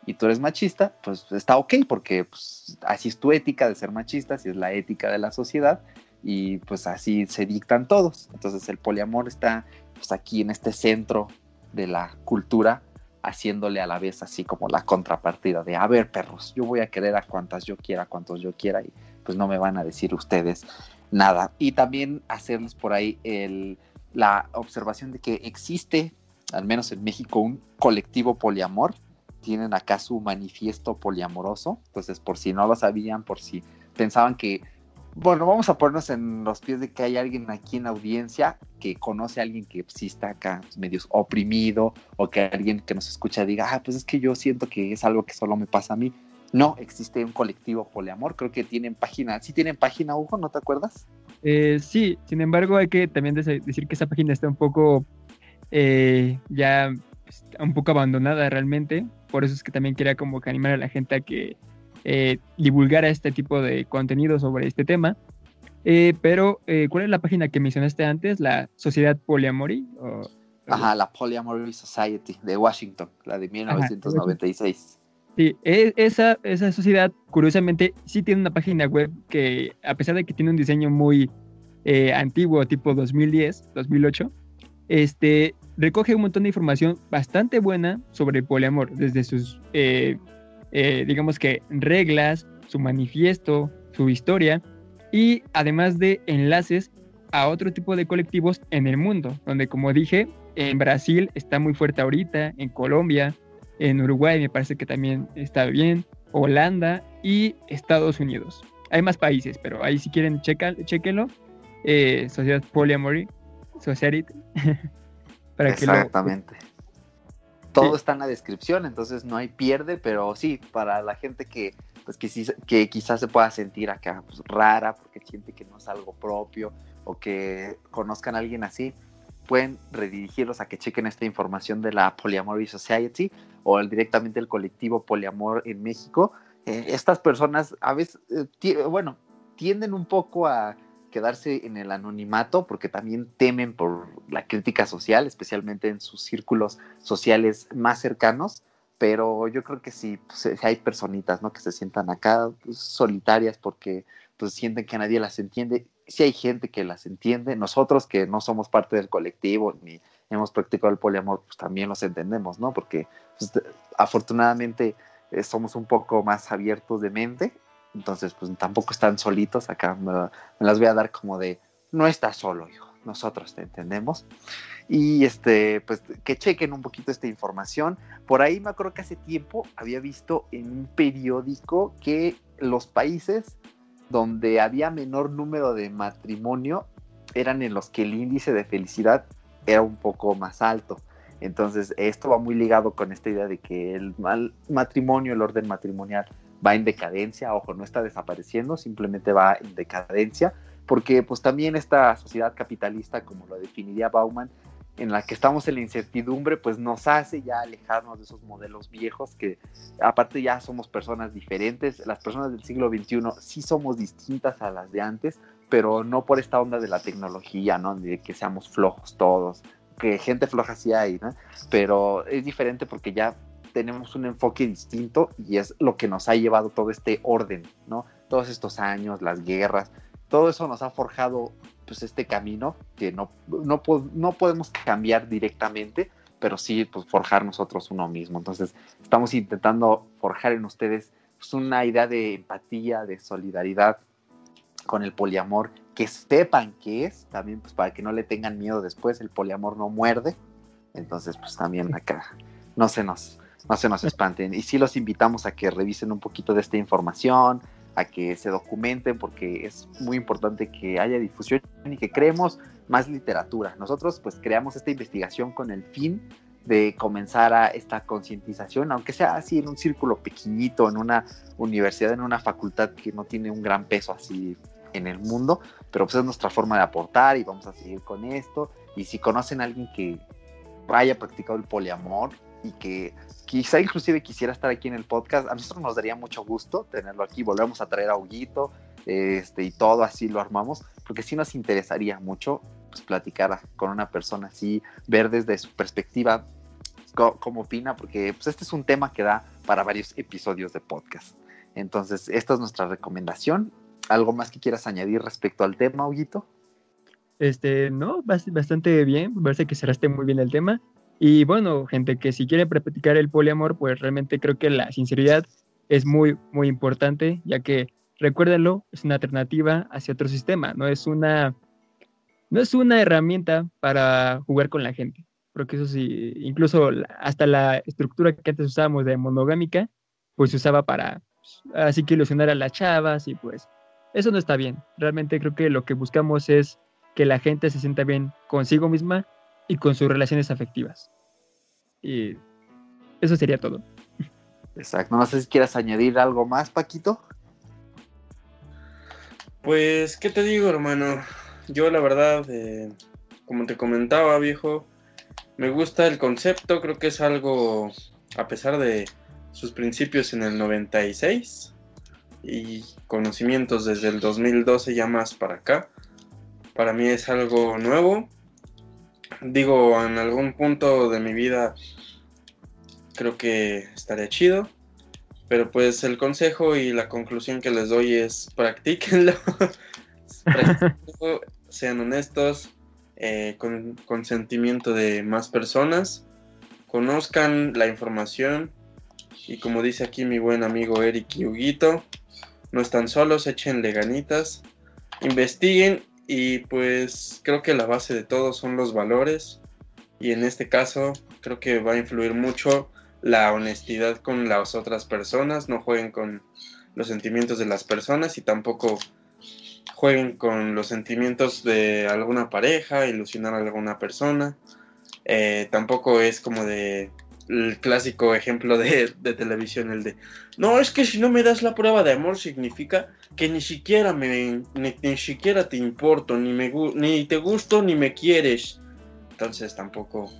Speaker 2: y tú eres machista, pues está ok, porque pues, así es tu ética de ser machista, así es la ética de la sociedad, y pues así se dictan todos. Entonces el poliamor está pues, aquí en este centro de la cultura haciéndole a la vez así como la contrapartida de, a ver, perros, yo voy a querer a cuantas yo quiera, a cuantos yo quiera, y pues no me van a decir ustedes nada. Y también hacerles por ahí el, la observación de que existe, al menos en México, un colectivo poliamor. Tienen acá su manifiesto poliamoroso. Entonces, por si no lo sabían, por si pensaban que bueno, vamos a ponernos en los pies de que hay alguien aquí en la audiencia que conoce a alguien que sí está acá medio oprimido o que alguien que nos escucha diga, ah, pues es que yo siento que es algo que solo me pasa a mí. No, existe un colectivo poliamor, creo que tienen página, ¿sí tienen página, Hugo? ¿No te acuerdas?
Speaker 3: Eh, sí, sin embargo hay que también decir que esa página está un poco eh, ya pues, un poco abandonada realmente, por eso es que también quería como que animar a la gente a que eh, divulgar este tipo de contenido sobre este tema. Eh, pero, eh, ¿cuál es la página que mencionaste antes? ¿La Sociedad Polyamory?
Speaker 2: Ajá, la Polyamory Society de Washington, la de 1996.
Speaker 3: sí, e, esa, esa sociedad, curiosamente, sí tiene una página web que, a pesar de que tiene un diseño muy antiguo, tipo 2010, 2008, este, recoge un montón de información bastante buena sobre poliamor, desde sus eh, digamos que reglas, su manifiesto, su historia y además de enlaces a otro tipo de colectivos en el mundo, donde como dije, en Brasil está muy fuerte ahorita, en Colombia, en Uruguay me parece que también está bien, Holanda y Estados Unidos. Hay más países, pero ahí si quieren checa, chequenlo. Eh, Sociedad Polyamory, Society.
Speaker 2: para Exactamente todo está en la descripción, entonces no hay pierde, pero sí, para la gente que, pues, que, que quizás se pueda sentir acá pues, rara porque siente que no es algo propio o que conozcan a alguien así, pueden redirigirlos a que chequen esta información de la Polyamory Society o directamente el colectivo Poliamor en México. Eh, estas personas a veces, eh, bueno, tienden un poco a quedarse en el anonimato porque también temen por la crítica social, especialmente en sus círculos sociales más cercanos. Pero yo creo que sí, pues, hay personitas, ¿no? Que se sientan acá pues, solitarias porque pues sienten que nadie las entiende. Sí hay gente que las entiende. Nosotros que no somos parte del colectivo ni hemos practicado el poliamor, pues también los entendemos, ¿no? Porque pues, afortunadamente eh, somos un poco más abiertos de mente entonces, pues tampoco están solitos. Acá me, las voy a dar como de, no estás solo, hijo. Nosotros te entendemos. Y este, pues que chequen un poquito esta información. Por ahí me acuerdo que hace tiempo había visto en un periódico que los países donde había menor número de matrimonio eran en los que el índice de felicidad era un poco más alto. Entonces, esto va muy ligado con esta idea de que el mal matrimonio, el orden matrimonial, va en decadencia, ojo, no está desapareciendo, simplemente va en decadencia, porque pues también esta sociedad capitalista, como lo definiría Bauman, en la que estamos en la incertidumbre, pues nos hace ya alejarnos de esos modelos viejos que aparte ya somos personas diferentes, las personas del siglo XXI sí somos distintas a las de antes, pero no por esta onda de la tecnología, ¿no? De que seamos flojos todos, que gente floja sí hay, ¿no? Pero es diferente porque ya tenemos un enfoque distinto y es lo que nos ha llevado todo este orden, ¿no? Todos estos años, las guerras, todo eso nos ha forjado pues este camino que no, no, no podemos cambiar directamente, pero sí pues, forjar nosotros uno mismo. Entonces estamos intentando forjar en ustedes pues, una idea de empatía, de solidaridad con el poliamor, que sepan qué es, también pues para que no le tengan miedo después, el poliamor no muerde, entonces pues también acá no se nos, no se nos espanten. Y sí los invitamos a que revisen un poquito de esta información, a que se documenten, porque es muy importante que haya difusión y que creemos más literatura. Nosotros pues creamos esta investigación con el fin de comenzar a esta concientización, aunque sea así en un círculo pequeñito, en una universidad, en una facultad que no tiene un gran peso así en el mundo, pero pues es nuestra forma de aportar y vamos a seguir con esto. Y si conocen a alguien que haya practicado el poliamor y que quizá inclusive quisiera estar aquí en el podcast, a nosotros nos daría mucho gusto tenerlo aquí, volvemos a traer a Huguito este, y todo así lo armamos, porque sí nos interesaría mucho pues, platicar con una persona así, ver desde su perspectiva cómo opina, porque pues, este es un tema que da para varios episodios de podcast. Entonces, esta es nuestra recomendación. ¿Algo más que quieras añadir respecto al tema, Huguito?
Speaker 3: Este, no, bastante bien, parece que cerraste muy bien el tema. Y bueno, gente, que si quiere practicar el poliamor, pues realmente creo que la sinceridad es muy, muy importante, ya que, recuérdenlo, es una alternativa hacia otro sistema, no es una, no es una herramienta para jugar con la gente. Creo que eso sí, incluso hasta la estructura que antes usábamos de monogámica, pues se usaba para, así que ilusionar a las chavas y pues eso no está bien. Realmente creo que lo que buscamos es que la gente se sienta bien consigo misma y con sus relaciones afectivas. Y eso sería todo.
Speaker 2: Exacto. No sé si quieras añadir algo más, Paquito.
Speaker 1: Pues, ¿qué te digo, hermano? Yo la verdad, eh, como te comentaba, viejo, me gusta el concepto, creo que es algo, a pesar de sus principios en el 96 y conocimientos desde el 2012 ya más para acá, para mí es algo nuevo, digo, en algún punto de mi vida creo que estaría chido. Pero pues el consejo y la conclusión que les doy es practíquenlo. sean honestos, eh, con consentimiento de más personas, conozcan la información y como dice aquí mi buen amigo Eric y Huguito, no están solos, échenle ganitas, investiguen y pues creo que la base de todo son los valores. Y en este caso creo que va a influir mucho la honestidad con las otras personas. No jueguen con los sentimientos de las personas y tampoco jueguen con los sentimientos de alguna pareja, ilusionar a alguna persona. Eh, tampoco es como de el clásico ejemplo de, televisión, el de, no, es que si no me das la prueba de amor significa que ni siquiera me, ni, siquiera te importo, ni, me, ni te gusto, ni me quieres. Entonces tampoco,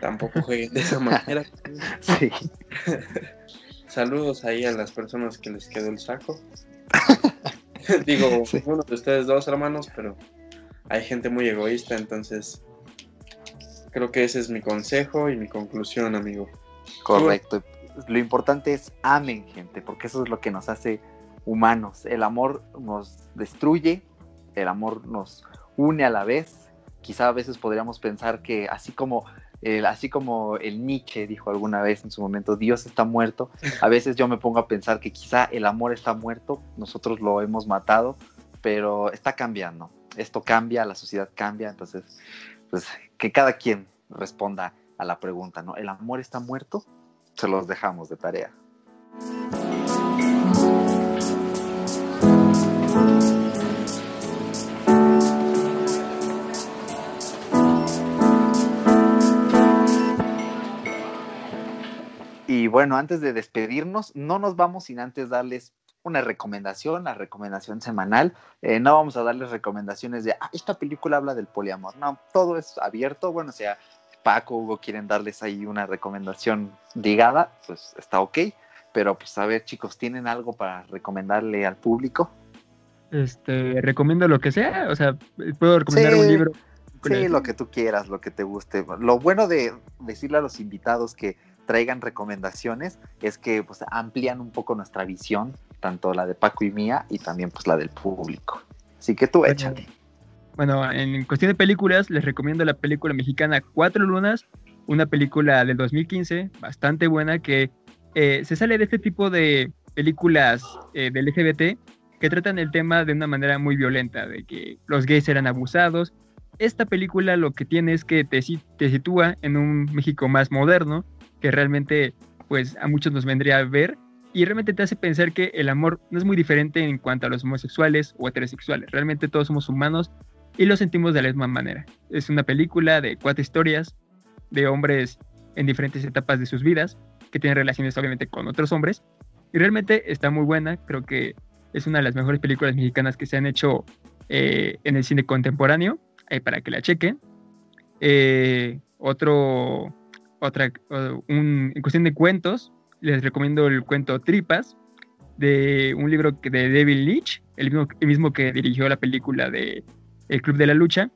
Speaker 1: tampoco jueguen de esa manera. Sí. Saludos ahí a las personas que les quedó el saco. Digo, uno de ustedes dos hermanos, pero hay gente muy egoísta, entonces Creo que ese es mi consejo y mi conclusión, amigo.
Speaker 2: Correcto. Lo importante es amen, gente, porque eso es lo que nos hace humanos. El amor nos destruye, el amor nos une a la vez. Quizá a veces podríamos pensar que así como el, así como el Nietzsche dijo alguna vez en su momento, Dios está muerto, a veces yo me pongo a pensar que quizá el amor está muerto, nosotros lo hemos matado, pero está cambiando. Esto cambia, la sociedad cambia, entonces pues que cada quien responda a la pregunta, ¿no? ¿El amor está muerto? Se los dejamos de tarea. Y bueno, antes de despedirnos, no nos vamos sin antes darles una recomendación, la recomendación semanal. Eh, no vamos a darles recomendaciones de, ah, esta película habla del poliamor. No, todo es abierto. Bueno, o sea, Paco, Hugo quieren darles ahí una recomendación ligada, pues está ok. Pero pues a ver, chicos, ¿tienen algo para recomendarle al público?
Speaker 3: Este, recomiendo lo que sea, o sea, puedo recomendar un libro.
Speaker 2: Sí, lo que tú quieras, lo que te guste. Lo bueno de decirle a los invitados que traigan recomendaciones es que pues amplían un poco nuestra visión tanto la de Paco y mía y también pues la del público. Así que tú échale.
Speaker 3: Bueno, en cuestión de películas, les recomiendo la película mexicana Cuatro Lunas, una película del 2015, bastante buena, que eh, se sale de este tipo de películas eh, del LGBT que tratan el tema de una manera muy violenta, de que los gays eran abusados. Esta película lo que tiene es que te, te sitúa en un México más moderno, que realmente pues a muchos nos vendría a ver y realmente te hace pensar que el amor no es muy diferente en cuanto a los homosexuales o heterosexuales. Realmente todos somos humanos y lo sentimos de la misma manera. Es una película de cuatro historias de hombres en diferentes etapas de sus vidas que tienen relaciones obviamente con otros hombres y realmente está muy buena. Creo que es una de las mejores películas mexicanas que se han hecho eh, en el cine contemporáneo, ahí para que la chequen. Eh, otro, otra, un, en cuestión de cuentos, les recomiendo el cuento Tripas, de un libro de David Leitch, el mismo, que dirigió la película de El Club de la Lucha.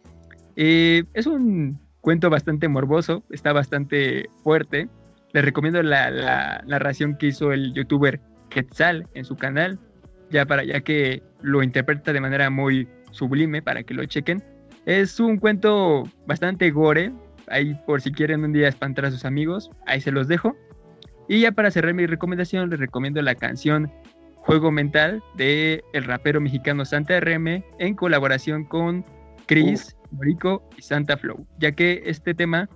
Speaker 3: Eh, es un cuento bastante morboso, está bastante fuerte. Les recomiendo la, la narración que hizo el youtuber Quetzal en su canal, ya, para, ya que lo interpreta de manera muy sublime para que lo chequen. Es un cuento bastante gore, ahí por si quieren un día espantar a sus amigos, ahí se los dejo. Y ya para cerrar mi recomendación, les recomiendo la canción Juego Mental de el rapero mexicano Santa RM en colaboración con Chris, Rico y Santa Flow, ya que este tema,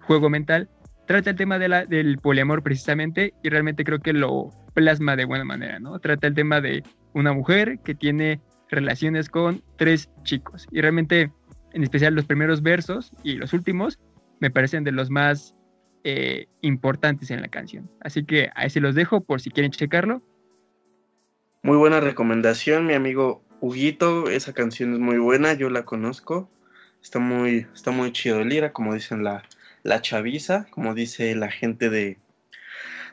Speaker 3: Juego Mental, trata el tema de la, del poliamor precisamente y realmente creo que lo plasma de buena manera, ¿no? Trata el tema de una mujer que tiene relaciones con tres chicos. Y realmente, en especial los primeros versos y los últimos, me parecen de los más eh, importantes en la canción. Así que ahí se los dejo por si quieren checarlo.
Speaker 1: Muy buena recomendación, mi amigo Huguito. Esa canción es muy buena, yo la conozco. Está muy, está muy chido lira, como dicen la, la chaviza, como dice la gente de,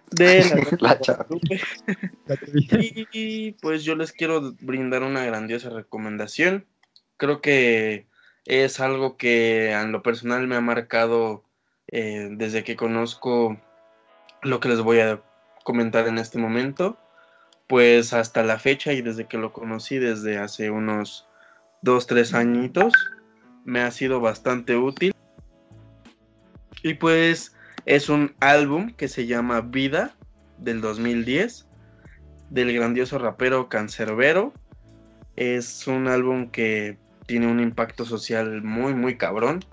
Speaker 1: de la, y, pues yo les quiero brindar una grandiosa recomendación. Creo que es algo que en lo personal me ha marcado eh, desde que conozco lo que les voy a comentar en este momento. Pues hasta la fecha y desde que lo conocí desde hace unos dos, tres añitos, me ha sido bastante útil. Y pues es un álbum que se llama Vida del 2010 del grandioso rapero Cancerbero. Es un álbum que tiene un impacto social muy, muy cabrón.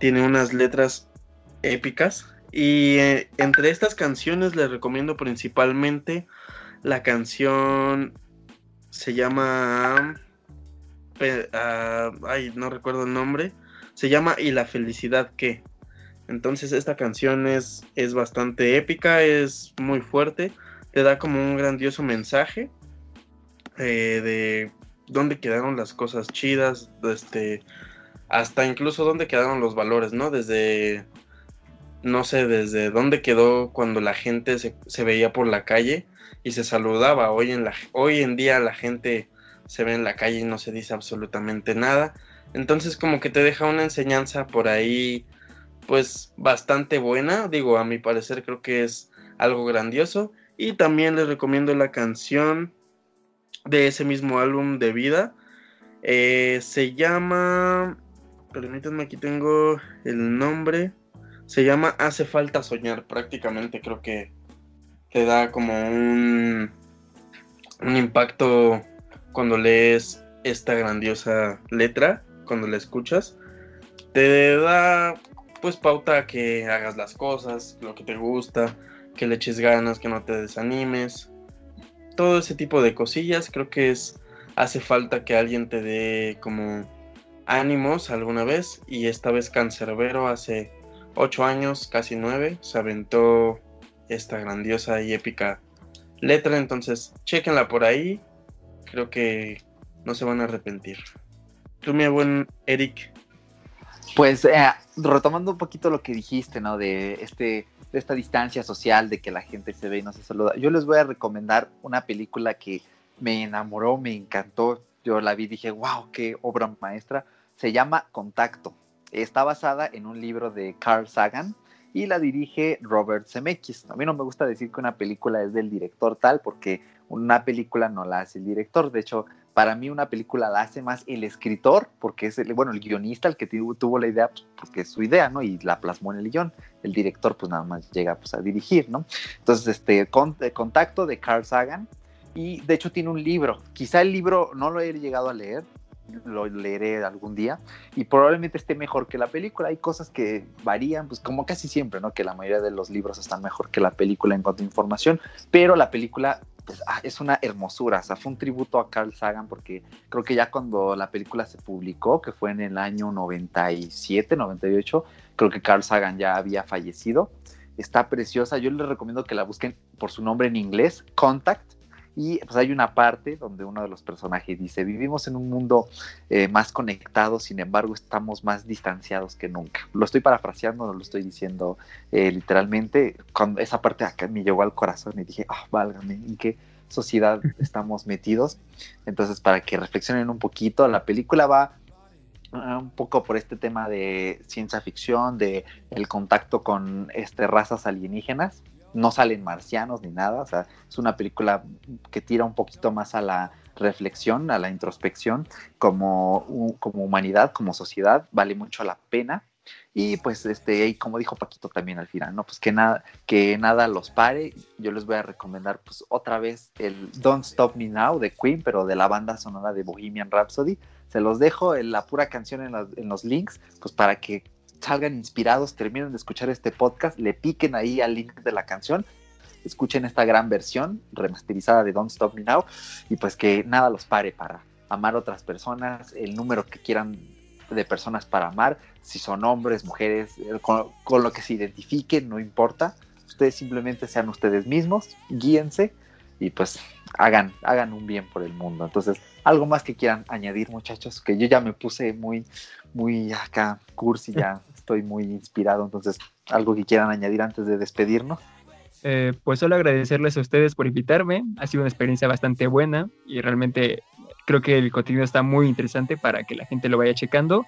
Speaker 1: Tiene unas letras épicas. Y eh, entre estas canciones les recomiendo principalmente la canción se llama... Ah, ay, no recuerdo el nombre. Se llama Y la felicidad que entonces esta canción es, es bastante épica, es muy fuerte, te da como un grandioso mensaje eh, de dónde quedaron las cosas chidas, este, hasta incluso dónde quedaron los valores, ¿no? Desde, no sé, desde dónde quedó cuando la gente se, se veía por la calle y se saludaba. Hoy en, la, hoy en día la gente se ve en la calle y no se dice absolutamente nada. Entonces como que te deja una enseñanza por ahí pues bastante buena, digo, a mi parecer creo que es algo grandioso y también les recomiendo la canción de ese mismo álbum de vida, eh, se llama, permítanme aquí tengo el nombre, se llama Hace falta soñar, prácticamente creo que te da como un, un impacto cuando lees esta grandiosa letra, cuando la escuchas, te da pues pauta que hagas las cosas, lo que te gusta, que le eches ganas, que no te desanimes. Todo ese tipo de cosillas creo que es hace falta que alguien te dé como ánimos alguna vez y esta vez Cancerbero hace ocho años, casi nueve, se aventó esta grandiosa y épica letra, entonces chequenla por ahí, creo que no se van a arrepentir. Tú, mi buen Eric,
Speaker 2: pues eh, retomando un poquito lo que dijiste, ¿no? De, este, de esta distancia social, de que la gente se ve y no se saluda. Yo les voy a recomendar una película que me enamoró, me encantó. Yo la vi y dije, wow, qué obra maestra. Se llama Contacto. Está basada en un libro de Carl Sagan y la dirige Robert Zemeckis. A mí no me gusta decir que una película es del director tal porque una película no la hace el director. De hecho, para mí una película la hace más el escritor, porque es el, bueno, el guionista el que tuvo la idea, pues, porque es su idea, ¿no? Y la plasmó en el guion. El director, pues nada más llega pues, a dirigir, ¿no? Entonces, este, con, contacto de Carl Sagan, y de hecho tiene un libro. Quizá el libro no lo he llegado a leer, lo leeré algún día y probablemente esté mejor que la película. Hay cosas que varían, pues como casi siempre, ¿no? Que la mayoría de los libros están mejor que la película en cuanto a información, pero la película ah, es una hermosura. O sea, fue un tributo a Carl Sagan porque creo que ya cuando la película se publicó, que fue en el año 97, 98, creo que Carl Sagan ya había fallecido. Está preciosa. Yo les recomiendo que la busquen por su nombre en inglés, Contact y pues hay una parte donde uno de los personajes dice, vivimos en un mundo eh, más conectado, sin embargo estamos más distanciados que nunca. Lo estoy parafraseando, no lo estoy diciendo eh, literalmente. Cuando esa parte acá me llegó al corazón y dije, ah, válgame, ¿en qué sociedad estamos metidos? Entonces, para que reflexionen un poquito, la película va ah, un poco por este tema de ciencia ficción, de el contacto con este, razas alienígenas, no salen marcianos ni nada, o sea, es una película que tira un poquito más a la reflexión, a la introspección, como, como humanidad, como sociedad, vale mucho la pena. Y pues, este, y como dijo Paquito también al final, ¿no? Pues que nada, que nada los pare. Yo les voy a recomendar, pues, otra vez el Don't Stop Me Now de Queen, pero de la banda sonora de Bohemian Rhapsody. Se los dejo en la pura canción en, en los links, pues para que salgan inspirados, terminen de escuchar este podcast, le piquen ahí al link de la canción, escuchen esta gran versión remasterizada de Don't Stop Me Now y pues que nada los pare para amar a otras personas, el número que quieran de personas para amar, si son hombres, mujeres, eh, con, con lo que se identifiquen, no importa, ustedes simplemente sean ustedes mismos, guíense y pues hagan, hagan un bien por el mundo. Entonces, algo más que quieran añadir, muchachos, que yo ya me puse muy, muy acá cursi, ya estoy muy inspirado. Entonces, algo que quieran añadir antes de despedirnos.
Speaker 3: Eh, pues solo agradecerles a ustedes por invitarme. Ha sido una experiencia bastante buena y realmente creo que el contenido está muy interesante para que la gente lo vaya checando.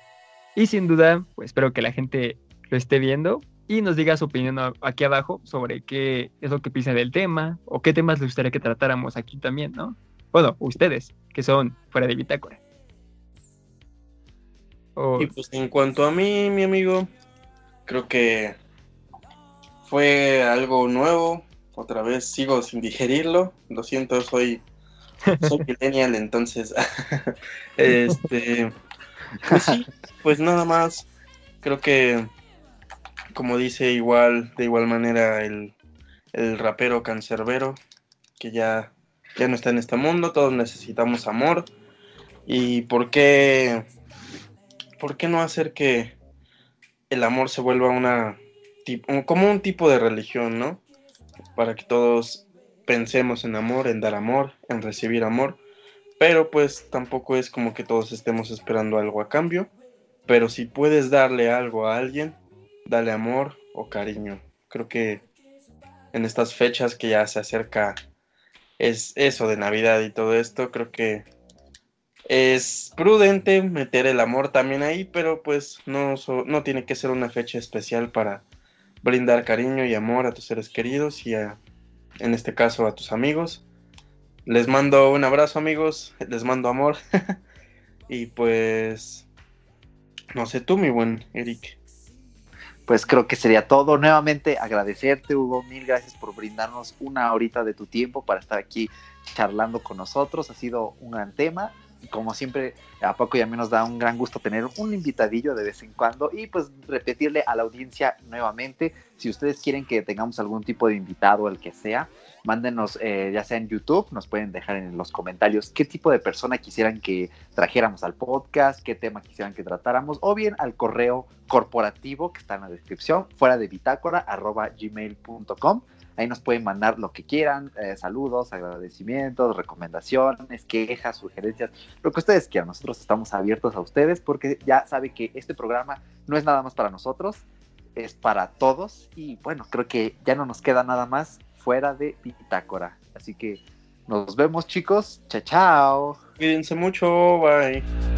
Speaker 3: Y sin duda, pues espero que la gente lo esté viendo y nos diga su opinión aquí abajo sobre qué es lo que piensa del tema o qué temas les gustaría que tratáramos aquí también, ¿no? Bueno, ustedes, que son fuera de bitácora.
Speaker 1: Y pues en cuanto a mí, mi amigo, creo que fue algo nuevo. Otra vez sigo sin digerirlo. Lo siento, soy, soy millennial, entonces. este. Pues sí, pues nada más. Creo que como dice igual, de igual manera el, rapero cancerbero, que ya, ya no está en este mundo, todos necesitamos amor. ¿Y por qué, por qué no hacer que el amor se vuelva una como un tipo de religión, ¿no? Para que todos pensemos en amor, en dar amor, en recibir amor. Pero pues tampoco es como que todos estemos esperando algo a cambio. Pero si puedes darle algo a alguien, dale amor o cariño. Creo que en estas fechas que ya se acerca es eso de Navidad y todo esto, creo que es prudente meter el amor también ahí, pero pues no, no tiene que ser una fecha especial para brindar cariño y amor a tus seres queridos y a, en este caso a tus amigos. Les mando un abrazo amigos, les mando amor y pues no sé tú mi buen Eric
Speaker 2: pues creo que sería todo. Nuevamente agradecerte, Hugo, mil gracias por brindarnos una horita de tu tiempo para estar aquí charlando con nosotros. Ha sido un gran tema como siempre, a poco y a menos da un gran gusto tener un invitadillo de vez en cuando y pues repetirle a la audiencia nuevamente, si ustedes quieren que tengamos algún tipo de invitado, el que sea, mándenos eh, ya sea en YouTube, nos pueden dejar en los comentarios qué tipo de persona quisieran que trajéramos al podcast, qué tema quisieran que tratáramos, o bien al correo corporativo que está en la descripción, fuera de bitácora, arroba gmail.com Ahí nos pueden mandar lo que quieran, eh, saludos, agradecimientos, recomendaciones, quejas, sugerencias, lo que ustedes quieran. Nosotros estamos abiertos a ustedes porque ya sabe que este programa no es nada más para nosotros, es para todos. Y bueno, creo que ya no nos queda nada más fuera de Bitácora. Así que nos vemos chicos. Chao, chao.
Speaker 1: Cuídense mucho. Bye.